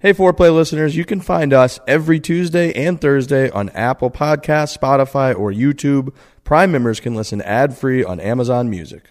Hey, Foreplay listeners, you can find us every Tuesday and Thursday on Apple Podcasts, Spotify, or YouTube. Prime members can listen ad free on Amazon Music.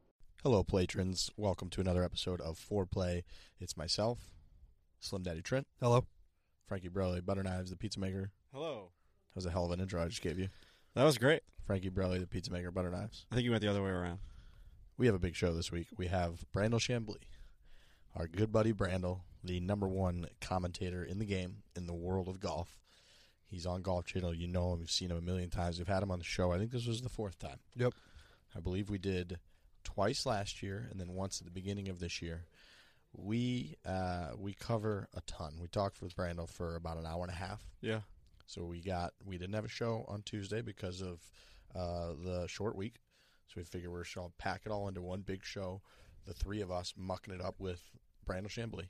Hello, patrons. Welcome to another episode of Foreplay. It's myself, Slim Daddy Trent, Hello. Frankie Borrelli, Butter Knives, the pizza maker. Hello. That was a hell of an intro I just gave you. That was great. Frankie Borrelli, the pizza maker, Butter Knives. I think you went the other way around. We have a big show this week. We have Brandel Chamblee, our good buddy Brandel, the number one commentator in the game in the world of golf. He's on Golf Channel. You know him. You've seen him a million times. We've had him on the show. I think this was the fourth time. Yep. I believe we did twice last year and then once at the beginning of this year. We uh, we cover a ton. We talked with Brandel for about an hour and a half. Yeah. So we got we didn't have a show on Tuesday because of uh, the short week. So we figured we're going to pack it all into one big show. The three of us mucking it up with Brandel Chamblee.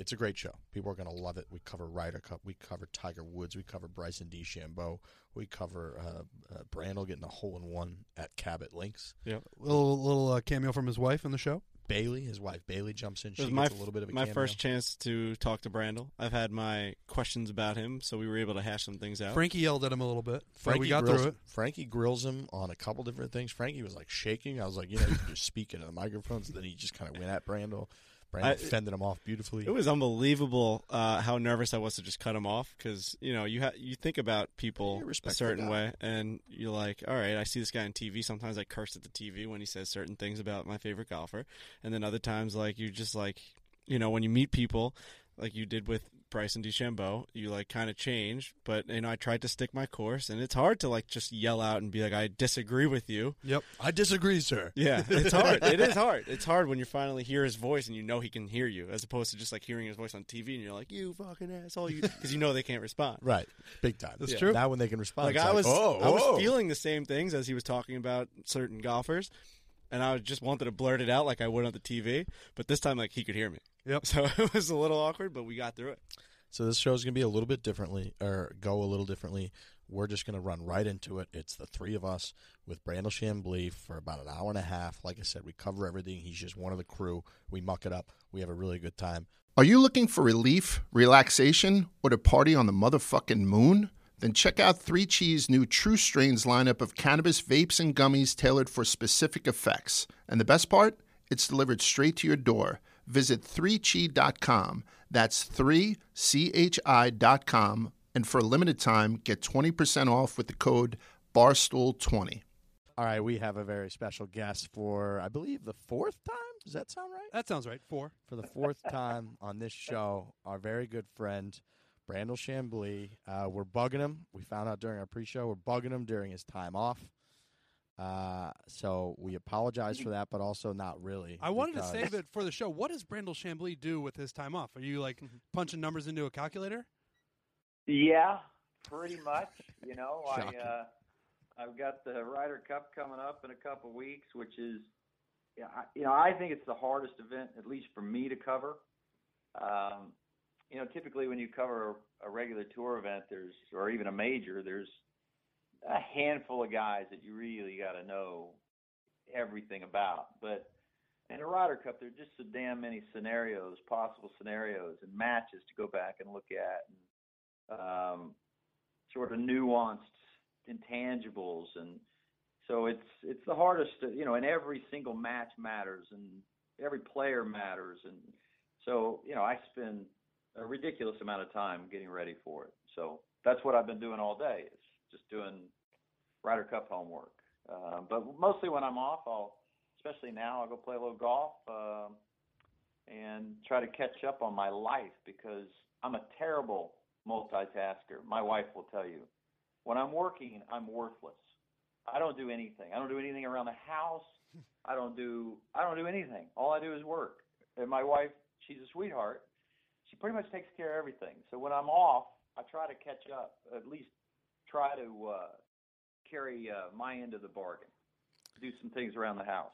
It's a great show. People are going to love it. We cover Ryder Cup. We cover Tiger Woods. We cover Bryson DeChambeau. We cover uh, uh, Brandel getting a hole in one at Cabot Links. Yep. Little little uh, cameo from his wife in the show. Bailey, his wife Bailey, jumps in. She gets my, a little bit of a my cameo. first chance to talk to Brandel. I've had my questions about him, so we were able to hash some things out. Frankie yelled at him a little bit. Frankie we got grills, through it. Frankie grills him on a couple different things. Frankie was like shaking. I was like, you know, you can just speak into the microphones. And then he just kind of went at Brandel. Brandel I- fended him off beautifully. It was unbelievable uh, how nervous I was to just cut him off because you know you ha- you think about people a certain way, and you're like, all right, I see this guy on TV. Sometimes I curse at the TV when he says certain things about my favorite golfer, and then other times like you just like you know when you meet people like you did with Bryson DeChambeau, you like kind of change. But you know I tried to stick my course, and it's hard to like just yell out and be like I disagree with you. Yep. I disagree, sir. Yeah, it's hard. it is hard. It's hard when you finally hear his voice and you know he can hear you, as opposed to just like hearing his voice on TV and you're like, "You fucking asshole," you because you know they can't respond. Right, big time. That's Yeah. true. Now when they can respond, Like it's I was, oh, I was oh. feeling the same things as he was talking about certain golfers, and I just wanted to blurt it out like I would on the TV. But this time, like he could hear me. Yep. So it was a little awkward, but we got through it. So this show is gonna be a little bit differently, or go a little differently. We're just gonna run right into it. It's the three of us with Brandel Chamblee for about an hour and a half. Like I said, we cover everything. He's just one of the crew. We muck it up. We have a really good time. Are you looking for relief, relaxation, or to party on the motherfucking moon? Then check out 3Chi's new True Strains lineup of cannabis vapes and gummies tailored for specific effects. And the best part? It's delivered straight to your door. Visit 3chi.com. That's 3chi.com. And for a limited time, get 20% off with the code BARSTOOL20. All right, we have a very special guest for, I believe, the fourth time. Does that sound right? That sounds right. Four. For the fourth time on this show, our very good friend, Brandel Chamblee. Uh, we're bugging him. We found out during our pre-show we're bugging him during his time off. Uh, so we apologize for that, but also not really. I wanted to because- save it for the show. What does Brandel Chamblee do with his time off? Are you like punching numbers into a calculator? Yeah, pretty much. You know, I Shocking. uh, I've got the Ryder Cup coming up in a couple weeks, which is, yeah, I, you know, I think it's the hardest event, at least for me to cover. Um, you know, typically when you cover a, regular tour event, there's or even a major, there's a handful of guys that you really got to know everything about. But in a Ryder Cup, there are just so damn many scenarios, possible scenarios, and matches to go back and look at. And, um, sort of nuanced intangibles and so it's it's the hardest to, you know and every single match matters and every player matters and so you know I spend a ridiculous amount of time getting ready for it so that's what I've been doing all day is just doing Ryder Cup homework uh, but mostly when I'm off I'll especially now I'll go play a little golf um and try to catch up on my life because I'm a terrible multitasker. My wife will tell you. When I'm working, I'm worthless. I don't do anything. I don't do anything around the house. I don't do I don't do anything. All I do is work. And my wife, she's a sweetheart. She pretty much takes care of everything. So when I'm off, I try to catch up, at least try to uh, carry uh, my end of the bargain, do some things around the house.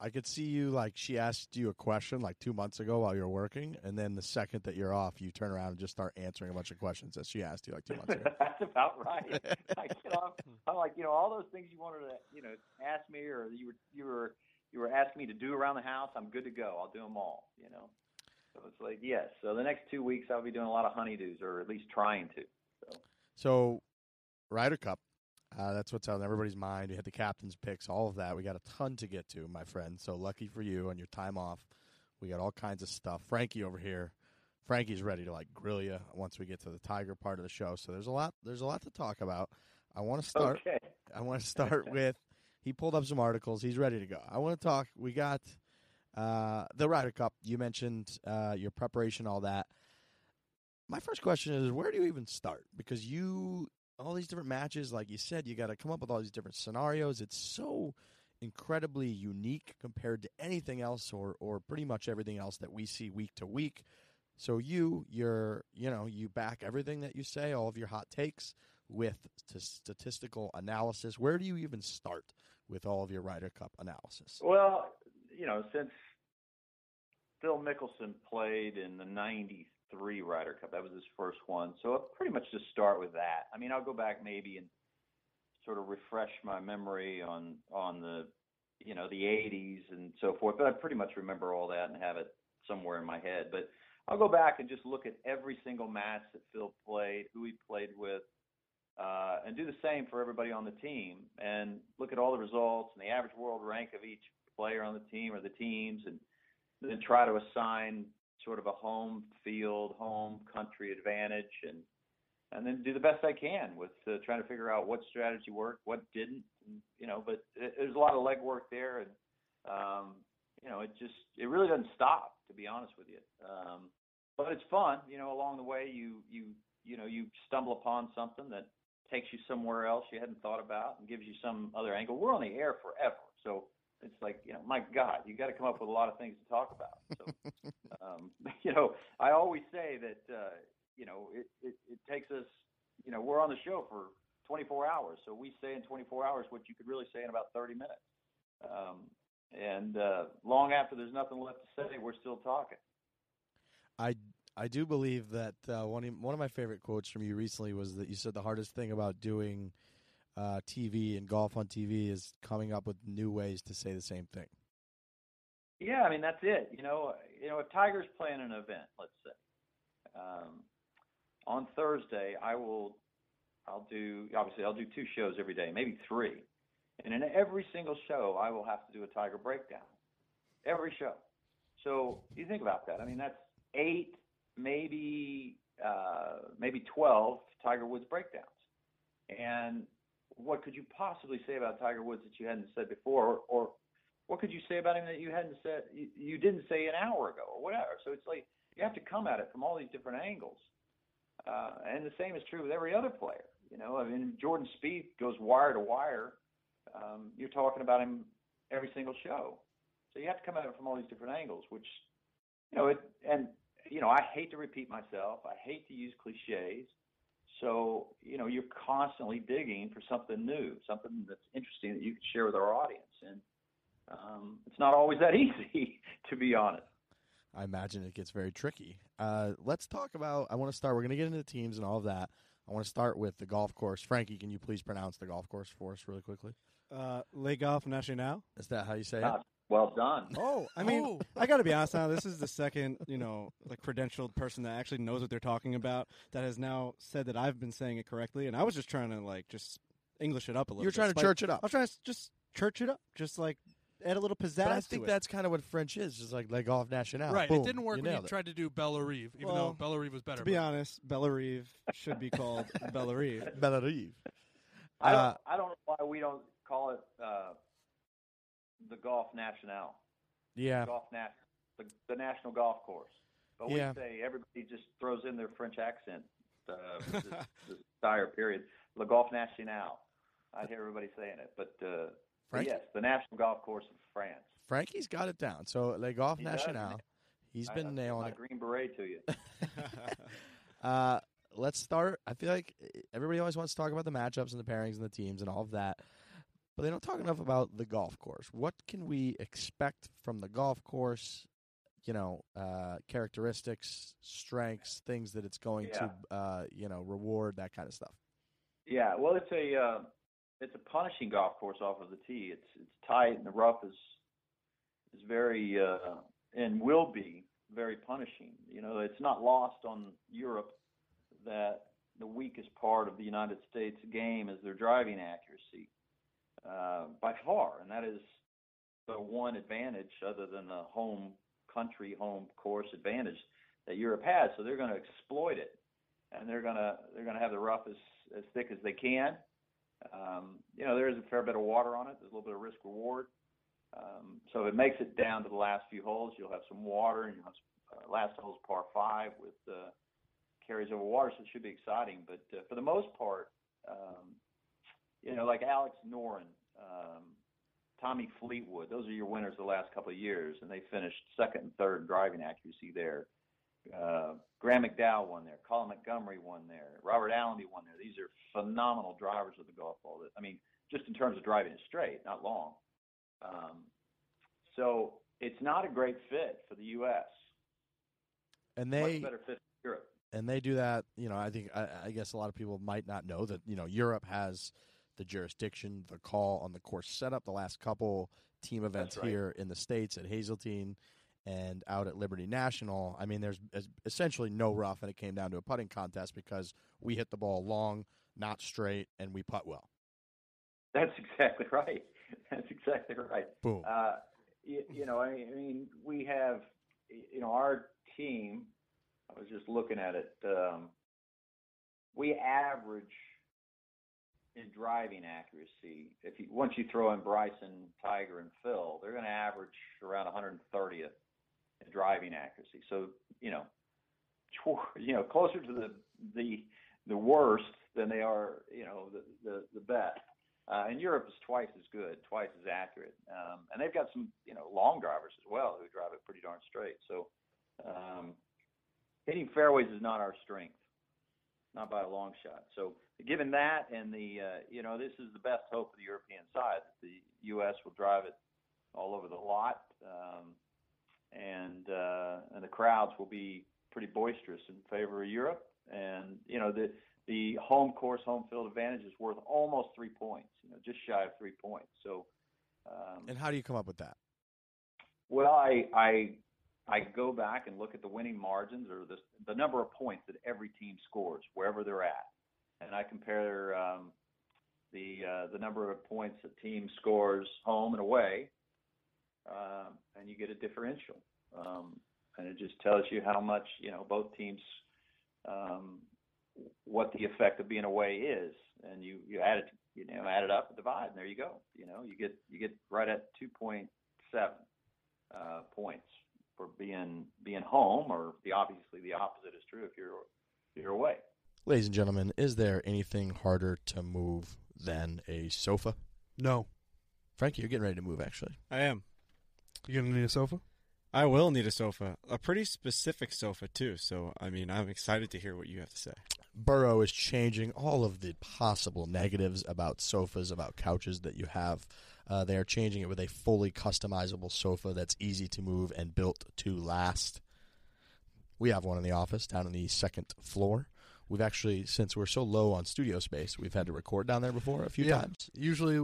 I could see you like she asked you a question like two months ago while you were working, and then the second that you're off, you turn around and just start answering a bunch of questions that she asked you like two months ago. That's about right. I get off. I'm like, you know, all those things you wanted to, you know, ask me or you were you were you were asking me to do around the house. I'm good to go. I'll do them all. You know. So it's like yes. So the next two weeks I'll be doing a lot of honeydews, or at least trying to. So So, Ryder Cup, uh, that's what's on everybody's mind. We had the captain's picks, all of that. We got a ton to get to, my friend. So lucky for you on your time off. We got all kinds of stuff. Frankie over here, Frankie's ready to like grill you once we get to the Tiger part of the show. So there's a lot. There's a lot to talk about. I want to start. okay. I want to start with. He pulled up some articles. He's ready to go. I want to talk. We got uh, the Ryder Cup. You mentioned uh, your preparation, all that. My first question is, where do you even start? Because you, all these different matches, like you said, you got to come up with all these different scenarios. It's so incredibly unique compared to anything else, or or pretty much everything else that we see week to week. So you, you're, you know, you back everything that you say, all of your hot takes with t- statistical analysis. Where do you even start with all of your Ryder Cup analysis? Well, you know, since Phil Mickelson played in the '93 Ryder Cup, that was his first one. So I'll pretty much just start with that. I mean, I'll go back maybe and sort of refresh my memory on on the you know the '80s and so forth. But I pretty much remember all that and have it somewhere in my head. But I'll go back and just look at every single match that Phil played, who he played with, uh, and do the same for everybody on the team, and look at all the results and the average world rank of each player on the team or the teams, and then try to assign sort of a home field, home country advantage, and and then do the best I can with uh, trying to figure out what strategy worked, what didn't, you know. But it, there's a lot of legwork there, and um, you know, it just it really doesn't stop, to be honest with you. Um, but it's fun, you know. Along the way, you you you know you stumble upon something that takes you somewhere else you hadn't thought about and gives you some other angle. We're on the air forever, so it's like you know, my God, you got to come up with a lot of things to talk about. So, um, you know, I always say that uh, you know it, it it takes us, you know, we're on the show for 24 hours, so we say in 24 hours what you could really say in about 30 minutes. Um, and uh, long after there's nothing left to say, we're still talking. I I do believe that uh, one of, one of my favorite quotes from you recently was that you said the hardest thing about doing uh, TV and golf on TV is coming up with new ways to say the same thing. Yeah, I mean that's it. You know, you know, if Tiger's playing an event, let's say, um, on Thursday, I will, I'll do obviously I'll do two shows every day, maybe three, and in every single show I will have to do a Tiger breakdown, every show. So you think about that. I mean that's eight, maybe uh, maybe twelve Tiger Woods breakdowns, and what could you possibly say about Tiger Woods that you hadn't said before, or, or what could you say about him that you hadn't said you, you didn't say an hour ago, or whatever? So it's like you have to come at it from all these different angles, uh, and the same is true with every other player. You know, I mean, Jordan Spieth goes wire to wire. Um, you're talking about him every single show, so you have to come at it from all these different angles, which you know it and you know I hate to repeat myself. I hate to use cliches. So, you know, you're constantly digging for something new, something that's interesting that you can share with our audience. And um, it's not always that easy, to be honest. I imagine it gets very tricky. Uh, let's talk about. I want to start. We're going to get into the teams and all of that. I want to start with the golf course. Frankie, can you please pronounce the golf course for us really quickly? Uh, Le Golf National. Is that how you say it? Well done. Oh, I mean, I got to be honest now. This is the second, you know, like credentialed person that actually knows what they're talking about that has now said that I've been saying it correctly, and I was just trying to like just English it up a little. You're bit. trying to church it up. I was trying to just church it up, just like add a little pizzazz. But I think it. that's kind of what French is, just like Le off National. Right. Boom, it didn't work you when you it. tried to do Bella Reeve, even Well, though Bella Reeve was better. to be but- honest, Bellarive should be called Bellarive. Bellarive. I don't, Uh, I don't know why we don't call it uh, the Golf National, Yeah. golf nat- the, the national golf course. But we Yeah. say everybody just throws in their French accent uh, this, this entire period. Le Golf National. I hear everybody saying it, but, uh, but yes, the national golf course of France. Frankie's got it down. So Le Golf He National. He's been I nailing my it. green beret to you. Uh, let's start. I feel like everybody always wants to talk about the matchups and the pairings and the teams and all of that, but they don't talk enough about the golf course. What can we expect from the golf course? You know, uh, characteristics, strengths, things that it's going to, uh, you know, reward that kind of stuff. Yeah, well, it's a uh, it's a punishing golf course off of the tee. It's it's tight and the rough is is very uh, and will be very punishing. You know, it's not lost on Europe that the weakest part of the United States game is their driving accuracy uh, by far, and that is the one advantage other than the home country home course advantage that Europe has. So they're going to exploit it and they're gonna they're gonna have the rough as as thick as they can. Um, you know, there is a fair bit of water on it. There's a little bit of risk reward. Um, so if it makes it down to the last few holes, you'll have some water, and you'll have some, uh, last hole's par five with uh, carries over water, so it should be exciting. But uh, for the most part, um, you know, like Alex Noren, um, Tommy Fleetwood, those are your winners the last couple of years, and they finished second and third in driving accuracy there. Uh, Graeme McDowell won there. Colin Montgomerie won there. Robert Allenby won there. These are phenomenal drivers of the golf ball. That- I mean, just in terms of driving it straight, not long. Um, so it's not a great fit for the U.S. And they Much better fit for Europe. and they do that. You know, I think I, I guess a lot of people might not know that you know Europe has the jurisdiction, the call on the course setup. The last couple team events right. here in the states at Hazeltine and out at Liberty National. I mean, there's essentially no rough, and it came down to a putting contest because we hit the ball long, not straight, and we putt well. That's exactly right. That's exactly right. Boom. Uh, you, you know, I mean, I mean, we have, you know, our team. I was just looking at it. Um, we average in driving accuracy. If you once you throw in Bryson, Tiger, and Phil, they're going to average around 130th in driving accuracy. So you know, tw- you know, closer to the the the worst than they are, you know, the the, the best. Uh, and Europe is twice as good, twice as accurate, um, and they've got some, you know, long drivers as well who drive it pretty darn straight. So, um, hitting fairways is not our strength, not by a long shot. So, given that, and the, uh, you know, this is the best hope of the European side that the U.S. will drive it all over the lot, um, and uh, and the crowds will be pretty boisterous in favor of Europe. And you know, the the home course home field advantage is worth almost three points, you know, just shy of three points. So, um, And how do you come up with that? well, I I I go back and look at the winning margins or the the number of points that every team scores wherever they're at, and I compare um, the uh, the number of points a team scores home and away, um, and you get a differential, um, and it just tells you how much you know both teams. Um, what the effect of being away is, and you you add it you know add it up and divide, and there you go. You know you get you get right at two point seven uh, points for being being home, or the obviously the opposite is true if you're if you're away. Ladies and gentlemen, is there anything harder to move than a sofa? No. Frankie, you're getting ready to move, actually. I am. You gonna need a sofa? I will need a sofa, a pretty specific sofa too. So I mean, I'm excited to hear what you have to say. Burrow is changing all of the possible negatives about sofas, about couches that you have. Uh, they are changing it with a fully customizable sofa that's easy to move and built to last. We have one in the office down on the second floor. We've actually, since we're so low on studio space, we've had to record down there before a few Yeah. times. Usually,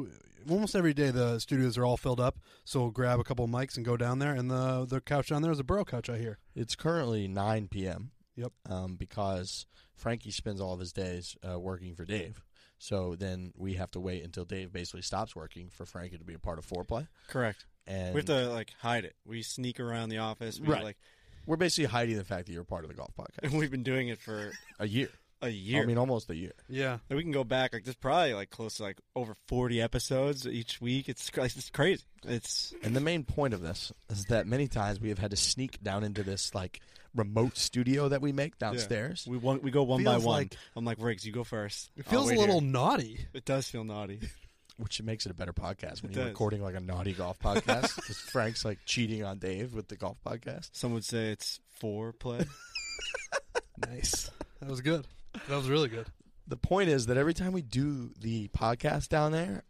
almost every day, the studios are all filled up. So we'll grab a couple of mics and go down there. And the the couch down there is a burrow couch. I hear. It's currently 9 p.m. Yep. Um, because Frankie spends all of his days uh, working for Dave. So then we have to wait until Dave basically stops working for Frankie to be a part of foreplay. Correct. And we have to like hide it. We sneak around the office. We Right. like we're basically hiding the fact that you're part of the golf podcast. and we've been doing it for a year. a year. I mean, almost a year. Yeah. Like, we can go back like there's probably like close to like over 40 episodes each week. It's cra- it's crazy. It's And the main point of this is that many times we have had to sneak down into this like remote studio that we make downstairs. we one, we go one by Feels one. like- I'm like Riggs, you go first. It I'll feels a wait little here." naughty. It does feel naughty. Which makes it a better podcast when It you're does. recording like a naughty golf podcast because Frank's like cheating on Dave with the golf podcast. Some would say it's foreplay. Nice. That was good. That was really good. The point is that every time we do the podcast down there,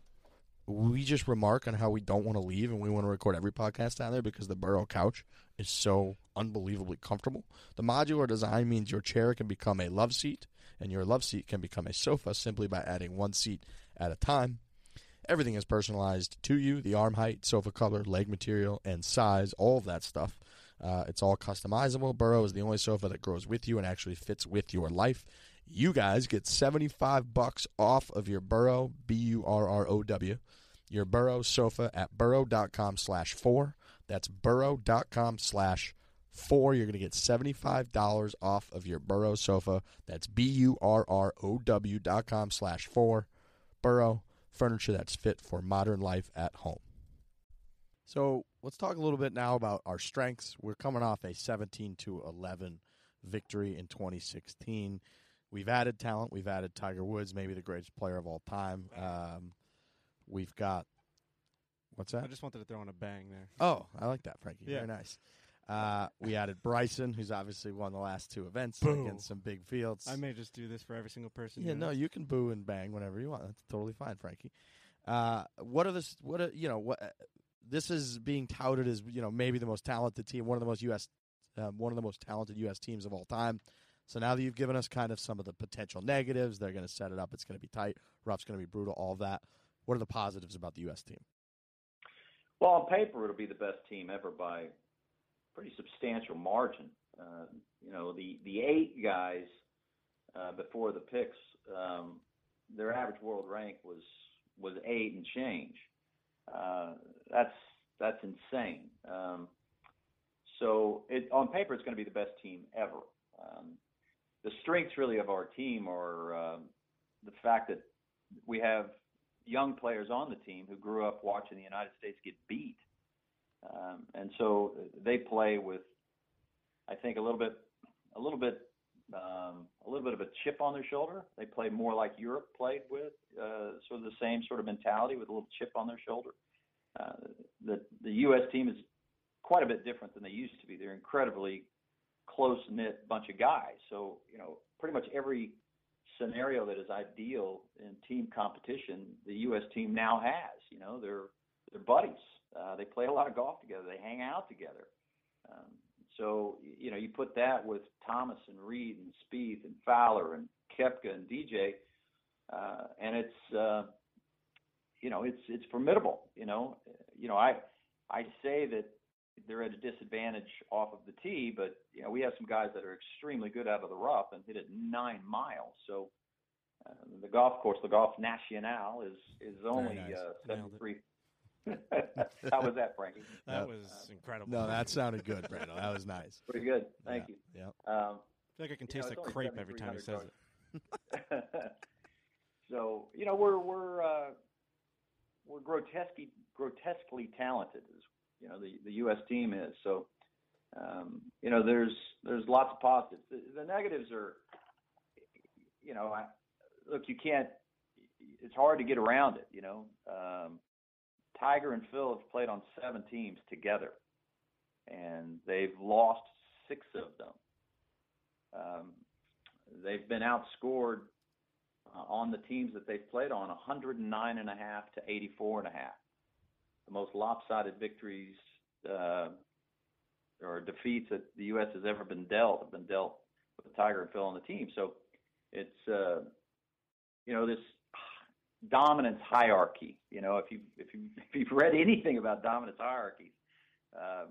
we just remark on how we don't want to leave and we want to record every podcast down there because the Burrow couch is so unbelievably comfortable. The modular design means your chair can become a love seat and your love seat can become a sofa simply by adding one seat at a time. Everything is personalized to you the arm height, sofa color, leg material, and size, all of that stuff. Uh, it's all customizable. Burrow is the only sofa that grows with you and actually fits with your life. You guys get 75 bucks off of your Burrow, B U R R O W, your Burrow sofa at burrow.com slash four. That's burrow.com slash four. You're going to get $75 off of your Burrow sofa. That's B U R R O W dot com slash four. Burrow, furniture that's fit for modern life at home. So let's talk a little bit now about our strengths. We're coming off a 17 to 11 victory in 2016. We've added talent. We've added Tiger Woods, maybe the greatest player of all time. Um, we've got what's that? I just wanted to throw in a bang there. Oh, I like that, Frankie. Yeah. Very nice. Uh, we added Bryson, who's obviously won the last two events Boo. against some big fields. I may just do this for every single person. Yeah, who- no, you can boo and bang whenever you want. That's totally fine, Frankie. Uh, what are this? What are, you know? What uh, this is being touted as you know maybe the most talented team, one of the most U.S. Um, one of the most talented U.S. teams of all time. So now that you've given us kind of some of the potential negatives, they're going to set it up. It's going to be tight. Rough's going to be brutal. All that. What are the positives about the U.S. team? Well, on paper, it'll be the best team ever by pretty substantial margin. Uh, you know, the the eight guys uh, before the picks, um, their average world rank was was eight and change. Uh, that's that's insane. Um, so it, on paper, it's going to be the best team ever. Um, the strengths really of our team are um, the fact that we have young players on the team who grew up watching the United States get beat, um, and so they play with, I think, a little bit, a little bit, um, a little bit of a chip on their shoulder. They play more like Europe played with, uh, sort of the same sort of mentality with a little chip on their shoulder. Uh, the the U.S. team is quite a bit different than they used to be. They're incredibly close knit bunch of guys. So you know, pretty much every scenario that is ideal in team competition, the U.S. team now has. You know, they're they're buddies. Uh, they play a lot of golf together. They hang out together. Um, so you know, you put that with Thomas and Reed and Spieth and Fowler and Koepka and DJ, uh, and it's uh, you know it's it's formidable. You know, you know I I say that they're at a disadvantage off of the tee, but you know we have some guys that are extremely good out of the rough and hit it nine miles. So uh, the golf course, the Golf National, is is only nice. uh, Nailed it. 73. How was that, Frankie? That Yep. was incredible. No, that sounded good, Brando. That was nice. Pretty good. Thank yeah. you. Yeah. Um, I feel like I can You taste know, a it's crepe every time he says it. so you know we're we're uh, we're grotesquely grotesquely talented, as you know the the U.S. team is. So um, you know there's there's lots of positives. The, the negatives are, you know, I, look you can't. It's hard to get around it. You know, um, Tiger and Phil have played on seven teams together, and they've lost six of them. Um, they've been outscored uh, on the teams that they've played on 109 and a half to 84 and a half. The most lopsided victories uh, or defeats that the U.S. has ever been dealt have been dealt with Tiger and Phil on the team. So it's uh, you know this dominance hierarchy. You know if you if you if you've read anything about dominance hierarchies, um,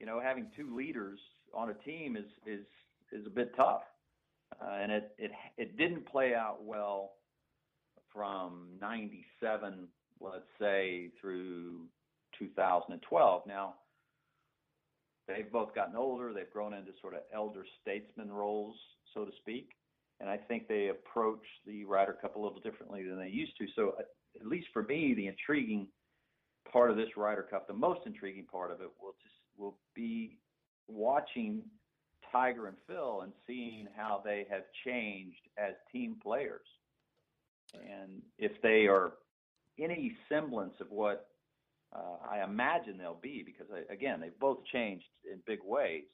you know having two leaders on a team is is is a bit tough uh, and it it it didn't play out well from 97 let's say through 2012 now they've both gotten older. They've grown into sort of elder statesman roles so to speak. And i think they approach the Ryder Cup a little differently than they used to. So at, least for me the intriguing part of this Ryder Cup the most intriguing part of it will just will be watching Tiger and Phil and seeing how they have changed as team players. And if they are any semblance of what uh, I imagine they'll be, because I, again, they've both changed in big ways.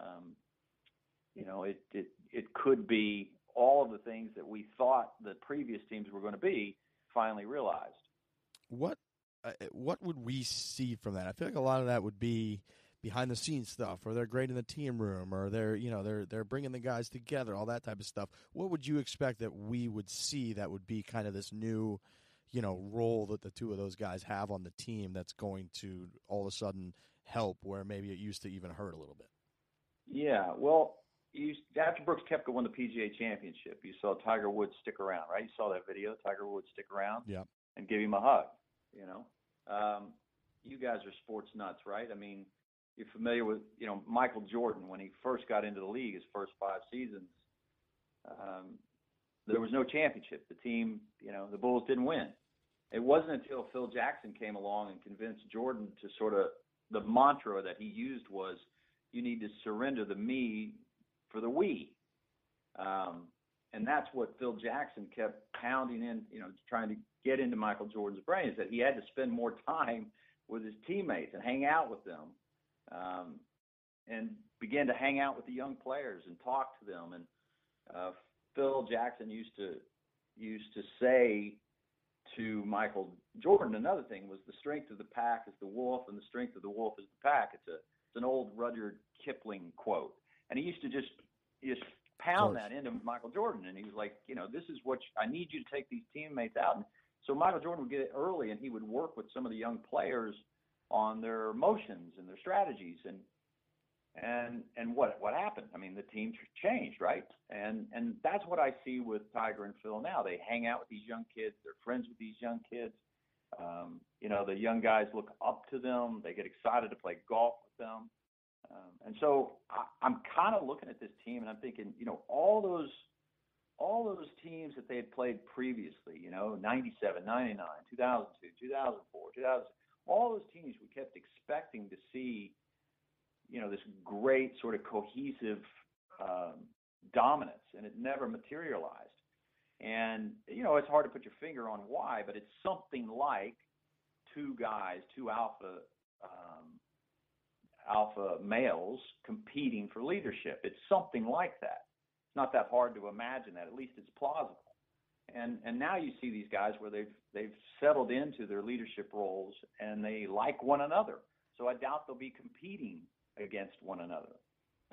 Um, you know, it, it it could be all of the things that we thought the previous teams were going to be finally realized. What uh, what would we see from that? I feel like a lot of that would be behind the scenes stuff, or they're great in the team room, or they're you know they're they're bringing the guys together, all that type of stuff. What would you expect that we would see that would be kind of this new, you know, role that the two of those guys have on the team that's going to all of a sudden help where maybe it used to even hurt a little bit? Yeah, well, you, after Brooks Koepka won the PGA Championship, you saw Tiger Woods stick around, right? You saw that video, Tiger Woods stick around, yeah, and give him a hug. You know, um, you guys are sports nuts, right? I mean, you're familiar with you know Michael Jordan when he first got into the league, his first five seasons. Um, there was no championship. The team, you know, the Bulls didn't win. It wasn't until Phil Jackson came along and convinced Jordan to sort of the mantra that he used was, "You need to surrender the me for the we." Um, and that's what Phil Jackson kept pounding in, you know, trying to get into Michael Jordan's brain is that he had to spend more time with his teammates and hang out with them um, and began to hang out with the young players and talk to them. And uh, Phil Jackson used to used to say to Michael Jordan, another thing was the strength of the pack is the wolf, and the strength of the wolf is the pack. It's a it's an old Rudyard Kipling quote, and he used to just just pound that into Michael Jordan, and he was like, you know, this is what you, I need you to take these teammates out. And so Michael Jordan would get it early, and he would work with some of the young players on their motions and their strategies and and and what what happened? I mean, the team changed, right? And and that's what I see with Tiger and Phil now. They hang out with these young kids. They're friends with these young kids. Um, you know, the young guys look up to them. They get excited to play golf with them. Um, and so I, I'm kind of looking at this team and I'm thinking, you know, all those all those teams that they had played previously, you know, 97, 99, 2002, 2004, 2000 all those teams we kept expecting to see, you know, this great sort of cohesive um, dominance, and it never materialized. And you know, it's hard to put your finger on why, but it's something like two guys, two alpha um, alpha males competing for leadership. It's something like that. It's not that hard to imagine that. At least it's plausible and and now you see these guys where they've they've settled into their leadership roles and they like one another. So I doubt they'll be competing against one another.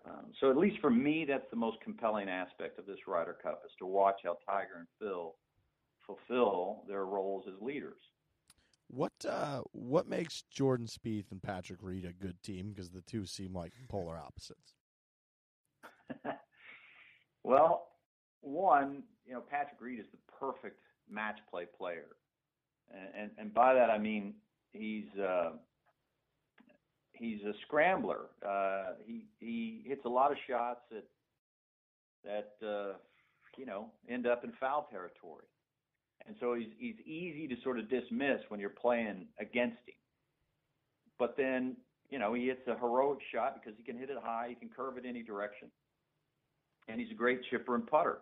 Um, so at least for me, that's the most compelling aspect of this Ryder Cup is to watch how Tiger and Phil fulfill their roles as leaders. What uh, what makes Jordan Spieth and Patrick Reed a good team? Because the two seem like polar opposites. well, one, you know, Patrick Reed is the perfect match play player, and and, and by that I mean he's uh, he's a scrambler. Uh, he he hits a lot of shots that that uh, you know end up in foul territory, and so he's he's easy to sort of dismiss when you're playing against him. But then you know he hits a heroic shot because he can hit it high, he can curve it any direction, and he's a great chipper and putter.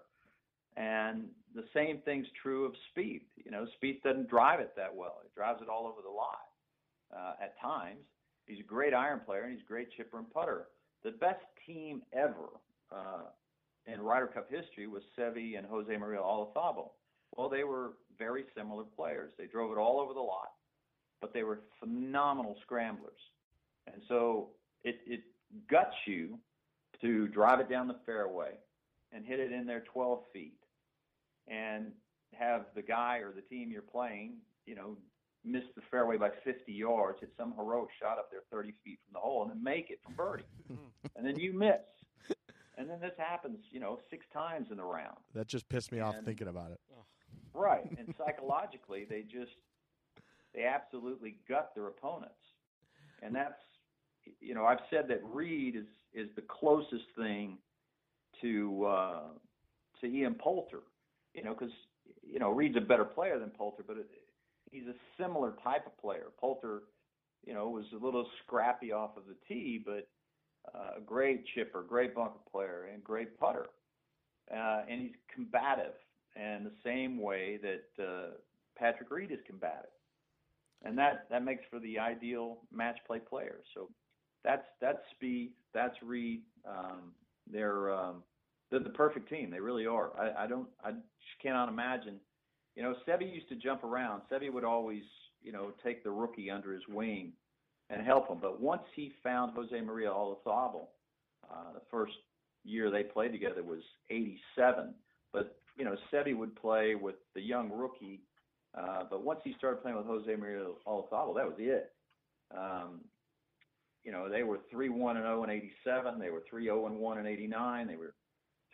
And the same thing's true of Spieth. You know, Spieth doesn't drive it that well. He drives it all over the lot uh, at times. He's a great iron player and he's a great chipper and putter. The best team ever uh, in Ryder Cup history was Seve and Jose Maria Olazabal. Well, they were very similar players. They drove it all over the lot, but they were phenomenal scramblers. And so it, it guts you to drive it down the fairway and hit it in there 12 feet and have the guy or the team you're playing, you know, miss the fairway by 50 yards, hit some heroic shot up there 30 feet from the hole, and then make it from birdie, and then you miss, and then this happens, you know, six times in the round. That just pissed me and, off thinking about it. Right, and psychologically, they just they absolutely gut their opponents, and that's you know I've said that Reed is is the closest thing to uh, to Ian Poulter you know, because you know Reed's a better player than Poulter, but it, he's a similar type of player. Poulter, you know, was a little scrappy off of the tee, but uh, a great chipper, great bunker player, and great putter. Uh, and he's combative, and the same way that uh, Patrick Reed is combative, and that that makes for the ideal match play player. So that's that's Spieth, that's Reed. Um, they're um, they're the perfect team. They really are. I, I don't I just cannot imagine. You know, Seve used to jump around. Seve would always you know take the rookie under his wing and help him. But once he found Jose Maria Olazabal, uh, the first year they played together was '87. But you know, Seve would play with the young rookie. Uh, but once he started playing with Jose Maria Olazabal, that was it. Um, you know, they were three one and zero in '87. They were three zero and one in '89. They were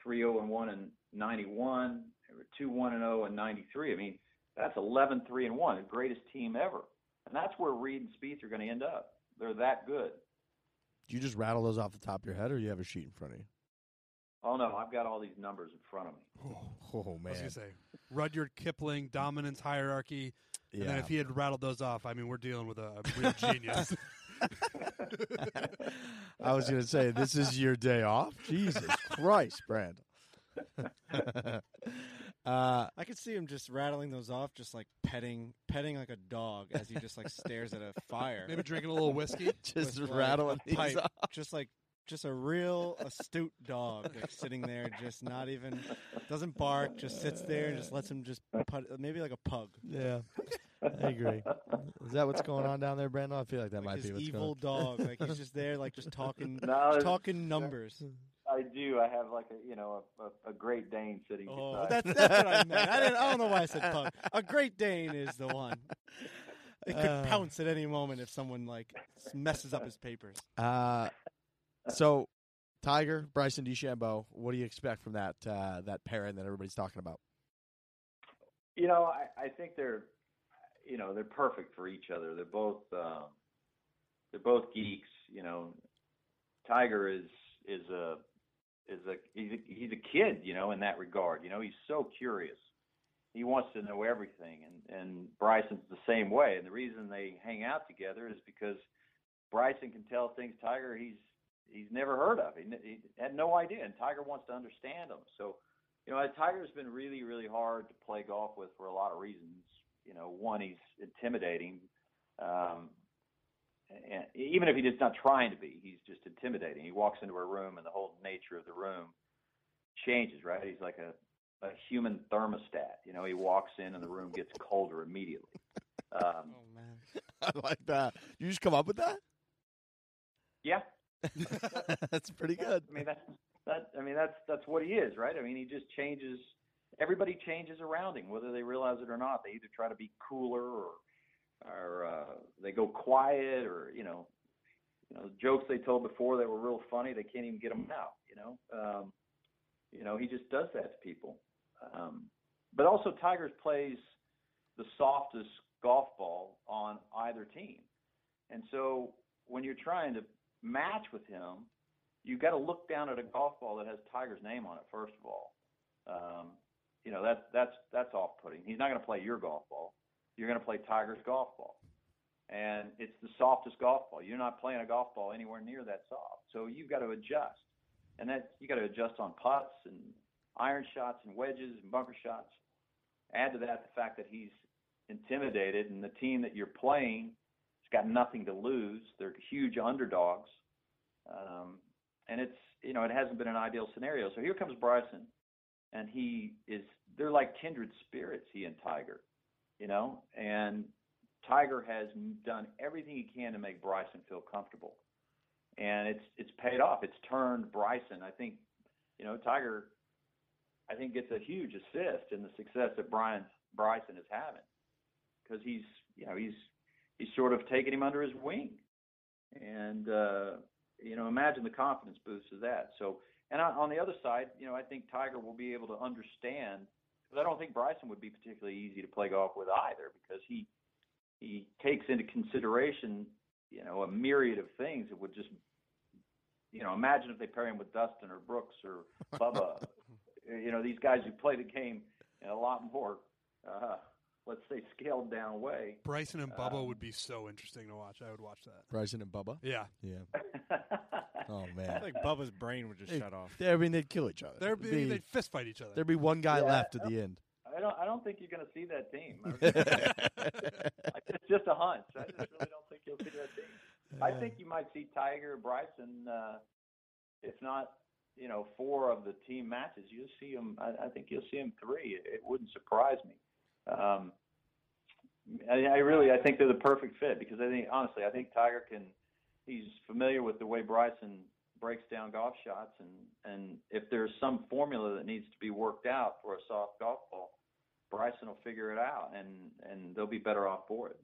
three zero and one in '91. They were two one and zero in '93. I mean, that's 11 3 and one, the greatest team ever. And that's where Reed and Spieth are going to end up. They're that good. Do you just rattle those off the top of your head, or do you have a sheet in front of you? Oh no, I've got all these numbers in front of me. Oh man, I was man, gonna say Rudyard Kipling, dominance hierarchy, and then if he had rattled those off, I mean, we're dealing with a, a real genius. I was going to say this is your day off. Jesus Christ, Brand. Uh, I could see him just rattling those off, just like petting, petting like a dog as he just like stares at a fire. Maybe drinking a little whiskey. just with, rattling a these pipe, off. just like just a real astute dog, like sitting there, just not even doesn't bark, just sits there and just lets him just put, maybe like a pug. Yeah, I agree. Is that what's going on down there, Brandon? I feel like that Like might his be what's evil going. On. Evil dog, like he's just there, like just talking, No, talking numbers. I do. I have like a you know a, a, a Great Dane sitting Oh, beside. that's that's what I meant. I, didn't, I don't know why I said pug. A Great Dane is the one. It could Uh. pounce at any moment if someone like messes up his papers. Uh, so, Tiger, Bryson DeChambeau. What do you expect from that uh, that pairing that everybody's talking about? You know, I, I think they're, you know, they're perfect for each other. They're both, um, they're both geeks. You know, Tiger is is a is a he's a, he's a kid. You know, in that regard. You know, he's so curious. He wants to know everything, and and Bryson's the same way. And the reason they hang out together is because Bryson can tell things Tiger he's he's never heard of. He, he had no idea, and Tiger wants to understand them. So you know, Tiger's been really, really hard to play golf with for a lot of reasons. You know, one, he's intimidating. Um, and even if he's just not trying to be, he's just intimidating. He walks into a room and the whole nature of the room changes, right? He's like a, a human thermostat. You know, he walks in and the room gets colder immediately. Um, Oh man, I like that. You just come up with that? yeah, That's pretty good. I mean that's that. I mean that's that's what he is, right? I mean he just changes. Everybody changes around him, whether they realize it or not. They either try to be cooler or or uh, they go quiet, or you know, you know, jokes they told before that were real funny. They can't even get them out. You know, um, you know, he just does that to people. Um, but also, Tigers plays the softest golf ball on either team, and so when you're trying to match with him, you got to look down at a golf ball that has Tiger's name on it. First of all, um, you know that's that's that's off-putting. He's not going to play your golf ball. You're going to play Tiger's golf ball, and it's the softest golf ball. You're not playing a golf ball anywhere near that soft, so you've got to adjust, and that you got to adjust on putts and iron shots and wedges and bunker shots. Add to that the fact that he's intimidated, and the team that you're playing has got nothing to lose. They're huge underdogs. Um, and it's you know it hasn't been an ideal scenario. So here comes Bryson, and he is they're like kindred spirits. He and Tiger, you know, and Tiger has done everything he can to make Bryson feel comfortable, and it's it's paid off. It's turned Bryson. I think, you know, Tiger, I think gets a huge assist in the success that Brian Bryson is having, because he's you know he's he's sort of taken him under his wing, and. uh you know, imagine the confidence boost of that. So, and on, on the other side, you know, I think Tiger will be able to understand. Because I don't think Bryson would be particularly easy to play golf with either, because he he takes into consideration, you know, a myriad of things that would just, you know, imagine if they pair him with Dustin or Brooks or Bubba, you know, these guys who play the game a lot more, uh, let's say, scaled down way. Bryson and Bubba Um, would be so interesting to watch. I would watch that. Bryson and Bubba. Yeah, Yeah. Oh I man. feel like Bubba's brain would just Hey, shut off. I mean, they'd kill each other. there'd be, There'd they'd fist fight each other. there'd be one guy Yeah. left at the end. I don't. I don't think you're going to see that team. it's just a hunch. I just really don't think you'll see that team. I think you might see Tiger, Bryson, uh, if not, you know, four of the team matches. You'll see them. I, I think you'll see them three. It, it wouldn't surprise me. Um, I, I really, I think they're the perfect fit because I think, honestly, I think Tiger can. He's familiar with the way Bryson breaks down golf shots, and and if there's some formula that needs to be worked out for a soft golf ball, Bryson will figure it out, and and they'll be better off for it.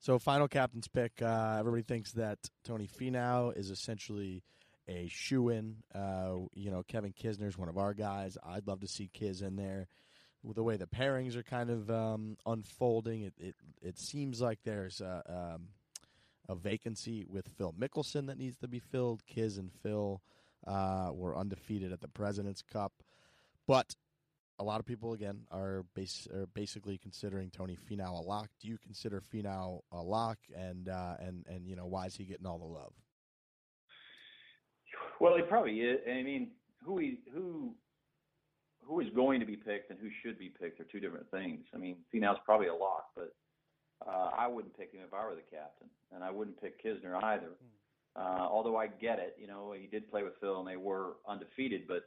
So, final captain's pick. Uh, everybody thinks that Tony Finau is essentially a shoe in. Uh, you know, Kevin Kisner's one of our guys. I'd love to see Kiz in there. The way the pairings are kind of um, unfolding, it, it it seems like there's a, um, a vacancy with Phil Mickelson that needs to be filled. Kiz and Phil uh, were undefeated at the President's Cup, but a lot of people again are, base, are basically considering Tony Finau a lock. Do you consider Finau a lock, and uh, and and you know why is he getting all the love? Well, he probably is. I mean, who he who who is going to be picked and who should be picked are two different things. I mean, Finau's probably a lock, but uh, I wouldn't pick him if I were the captain, and I wouldn't pick Kisner either. Uh, although I get it, you know, he did play with Phil and they were undefeated, but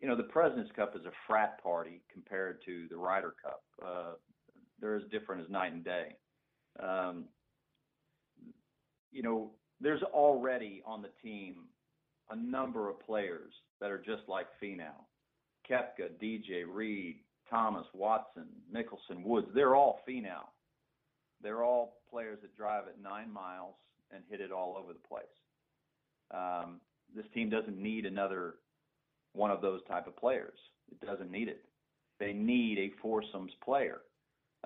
you know, the President's Cup is a frat party compared to the Ryder Cup. Uh, they're as different as night and day. Um, you know, there's already on the team a number of players that are just like Finau. Koepka, DJ, Reed, Thomas, Watson, Mickelson, Woods, they're all Finau. They're all players that drive at nine miles and hit it all over the place. Um, this team doesn't need another one of those type of players. It doesn't need it. They need a foursomes player.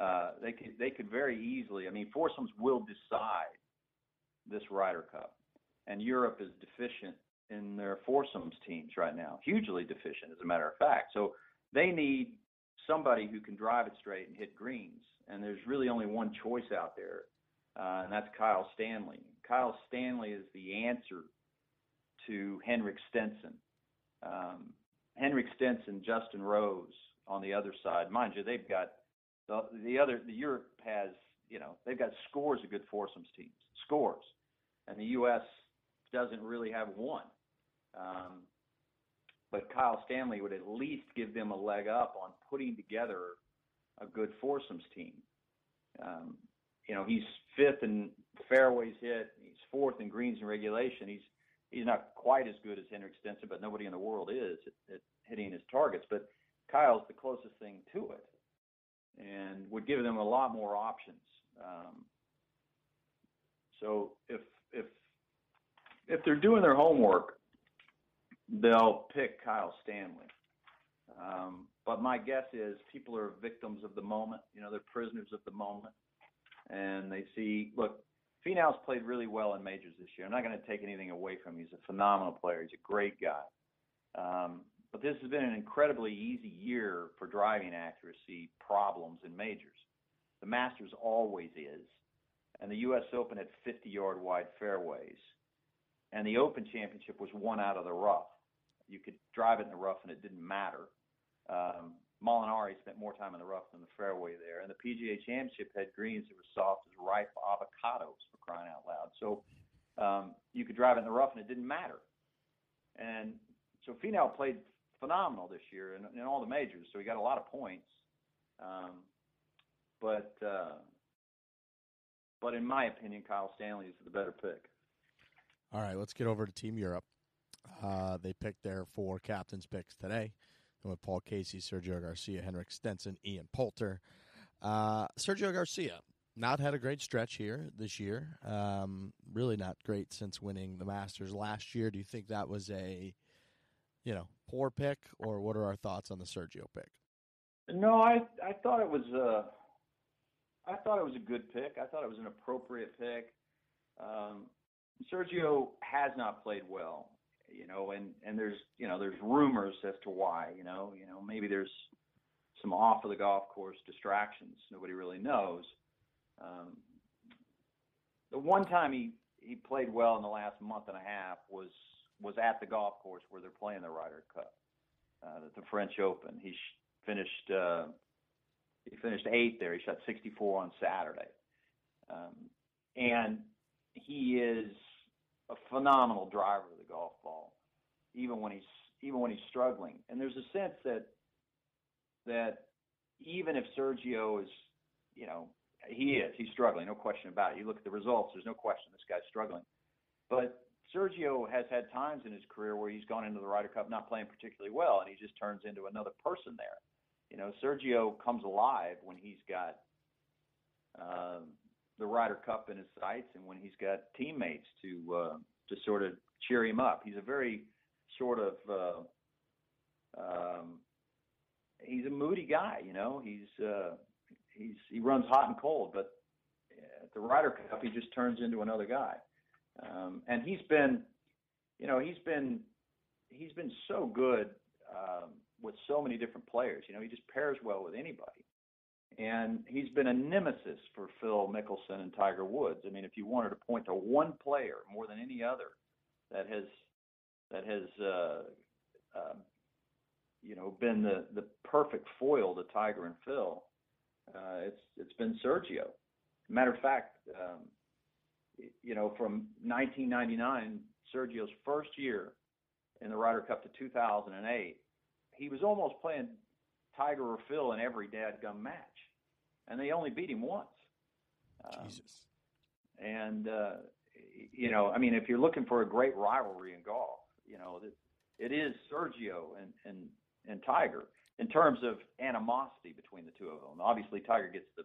Uh, they could they could very easily. I mean, foursomes will decide this Ryder Cup, and Europe is deficient in their foursomes teams right now, hugely deficient, as a matter of fact. So they need somebody who can drive it straight and hit greens. And there's really only one choice out there, uh, and that's Kyle Stanley. Kyle Stanley is the answer to Henrik Stenson. Um, Henrik Stenson, Justin Rose on the other side. Mind you, they've got the the other the Europe has you know they've got scores of good foursomes teams, scores, and the U.S. doesn't really have one. Um, but Kyle Stanley would at least give them a leg up on putting together a good foursomes team. Um, you know, he's fifth in fairways hit. He's fourth in greens and regulation. He's he's not quite as good as Henrik Stenson, but nobody in the world is at, at hitting his targets. But Kyle's the closest thing to it, and would give them a lot more options. Um, so if if if they're doing their homework, they'll pick Kyle Stanley. Um, but my guess is people are victims of the moment. You know, they're prisoners of the moment, and they see. Look, Finau's played really well in majors this year. I'm not going to take anything away from him. He's a phenomenal player. He's a great guy. Um, but this has been an incredibly easy year for driving accuracy problems in majors. The Masters always is, and the U.S. Open had 50-yard wide fairways, and the Open Championship was one out of the rough. In the rough, and it didn't matter. Um, Molinari spent more time in the rough than the fairway there. And the PGA Championship had greens that were soft as ripe avocados for crying out loud. So um, you could drive in the rough and it didn't matter. And so Finau played phenomenal this year in, in all the majors, so he got a lot of points. Um, but uh, but in my opinion, Kyle Stanley is the better pick. All right, let's get over to Team Europe. Uh, they picked their four captains picks today with Paul Casey, Sergio Garcia, Henrik Stenson, Ian Poulter. Uh, Sergio Garcia not had a great stretch here this year. Um, really not great since winning the Masters last year. Do you think that was a you know poor pick, or what are our thoughts on the Sergio pick? No, I I thought it was a I thought it was a good pick. I thought it was an appropriate pick. Um, Sergio has not played well you know, and and there's you know there's rumors as to why, you know, you know maybe there's some off of the golf course distractions. Nobody really knows. Um, the one time he he played well in the last month and a half was was at the golf course where they're playing the Ryder Cup, uh, the French Open. He sh- finished uh, he finished eighth there. He shot 64 on Saturday, um, and he is a phenomenal driver golf ball, even when he's even when he's struggling. And there's a sense that that even if Sergio is, you know, he is, he's struggling, no question about it. You look at the results, there's no question this guy's struggling. But Sergio has had times in his career where he's gone into the Ryder Cup not playing particularly well, and he just turns into another person there. You know, Sergio comes alive when he's got um, the Ryder Cup in his sights, and when he's got teammates to uh, to sort of cheer him up. He's a very sort of uh, um, he's a moody guy. You know, he's uh, he's he runs hot and cold, but at the Ryder Cup he just turns into another guy. Um, and he's been, you know, he's been he's been so good um, with so many different players. You know, he just pairs well with anybody. And he's been a nemesis for Phil Mickelson and Tiger Woods. I mean, if you wanted to point to one player more than any other that has that has uh, uh, you know been the the perfect foil to Tiger and Phil, uh, it's it's been Sergio. Matter of fact, um, you know, from 1999, Sergio's first year in the Ryder Cup to 2008, he was almost playing Tiger or Phil in every dadgum match, and they only beat him once. Um, Jesus. And uh, you know, I mean, if you're looking for a great rivalry in golf, you know, it, it is Sergio and and and Tiger in terms of animosity between the two of them. Obviously, Tiger gets the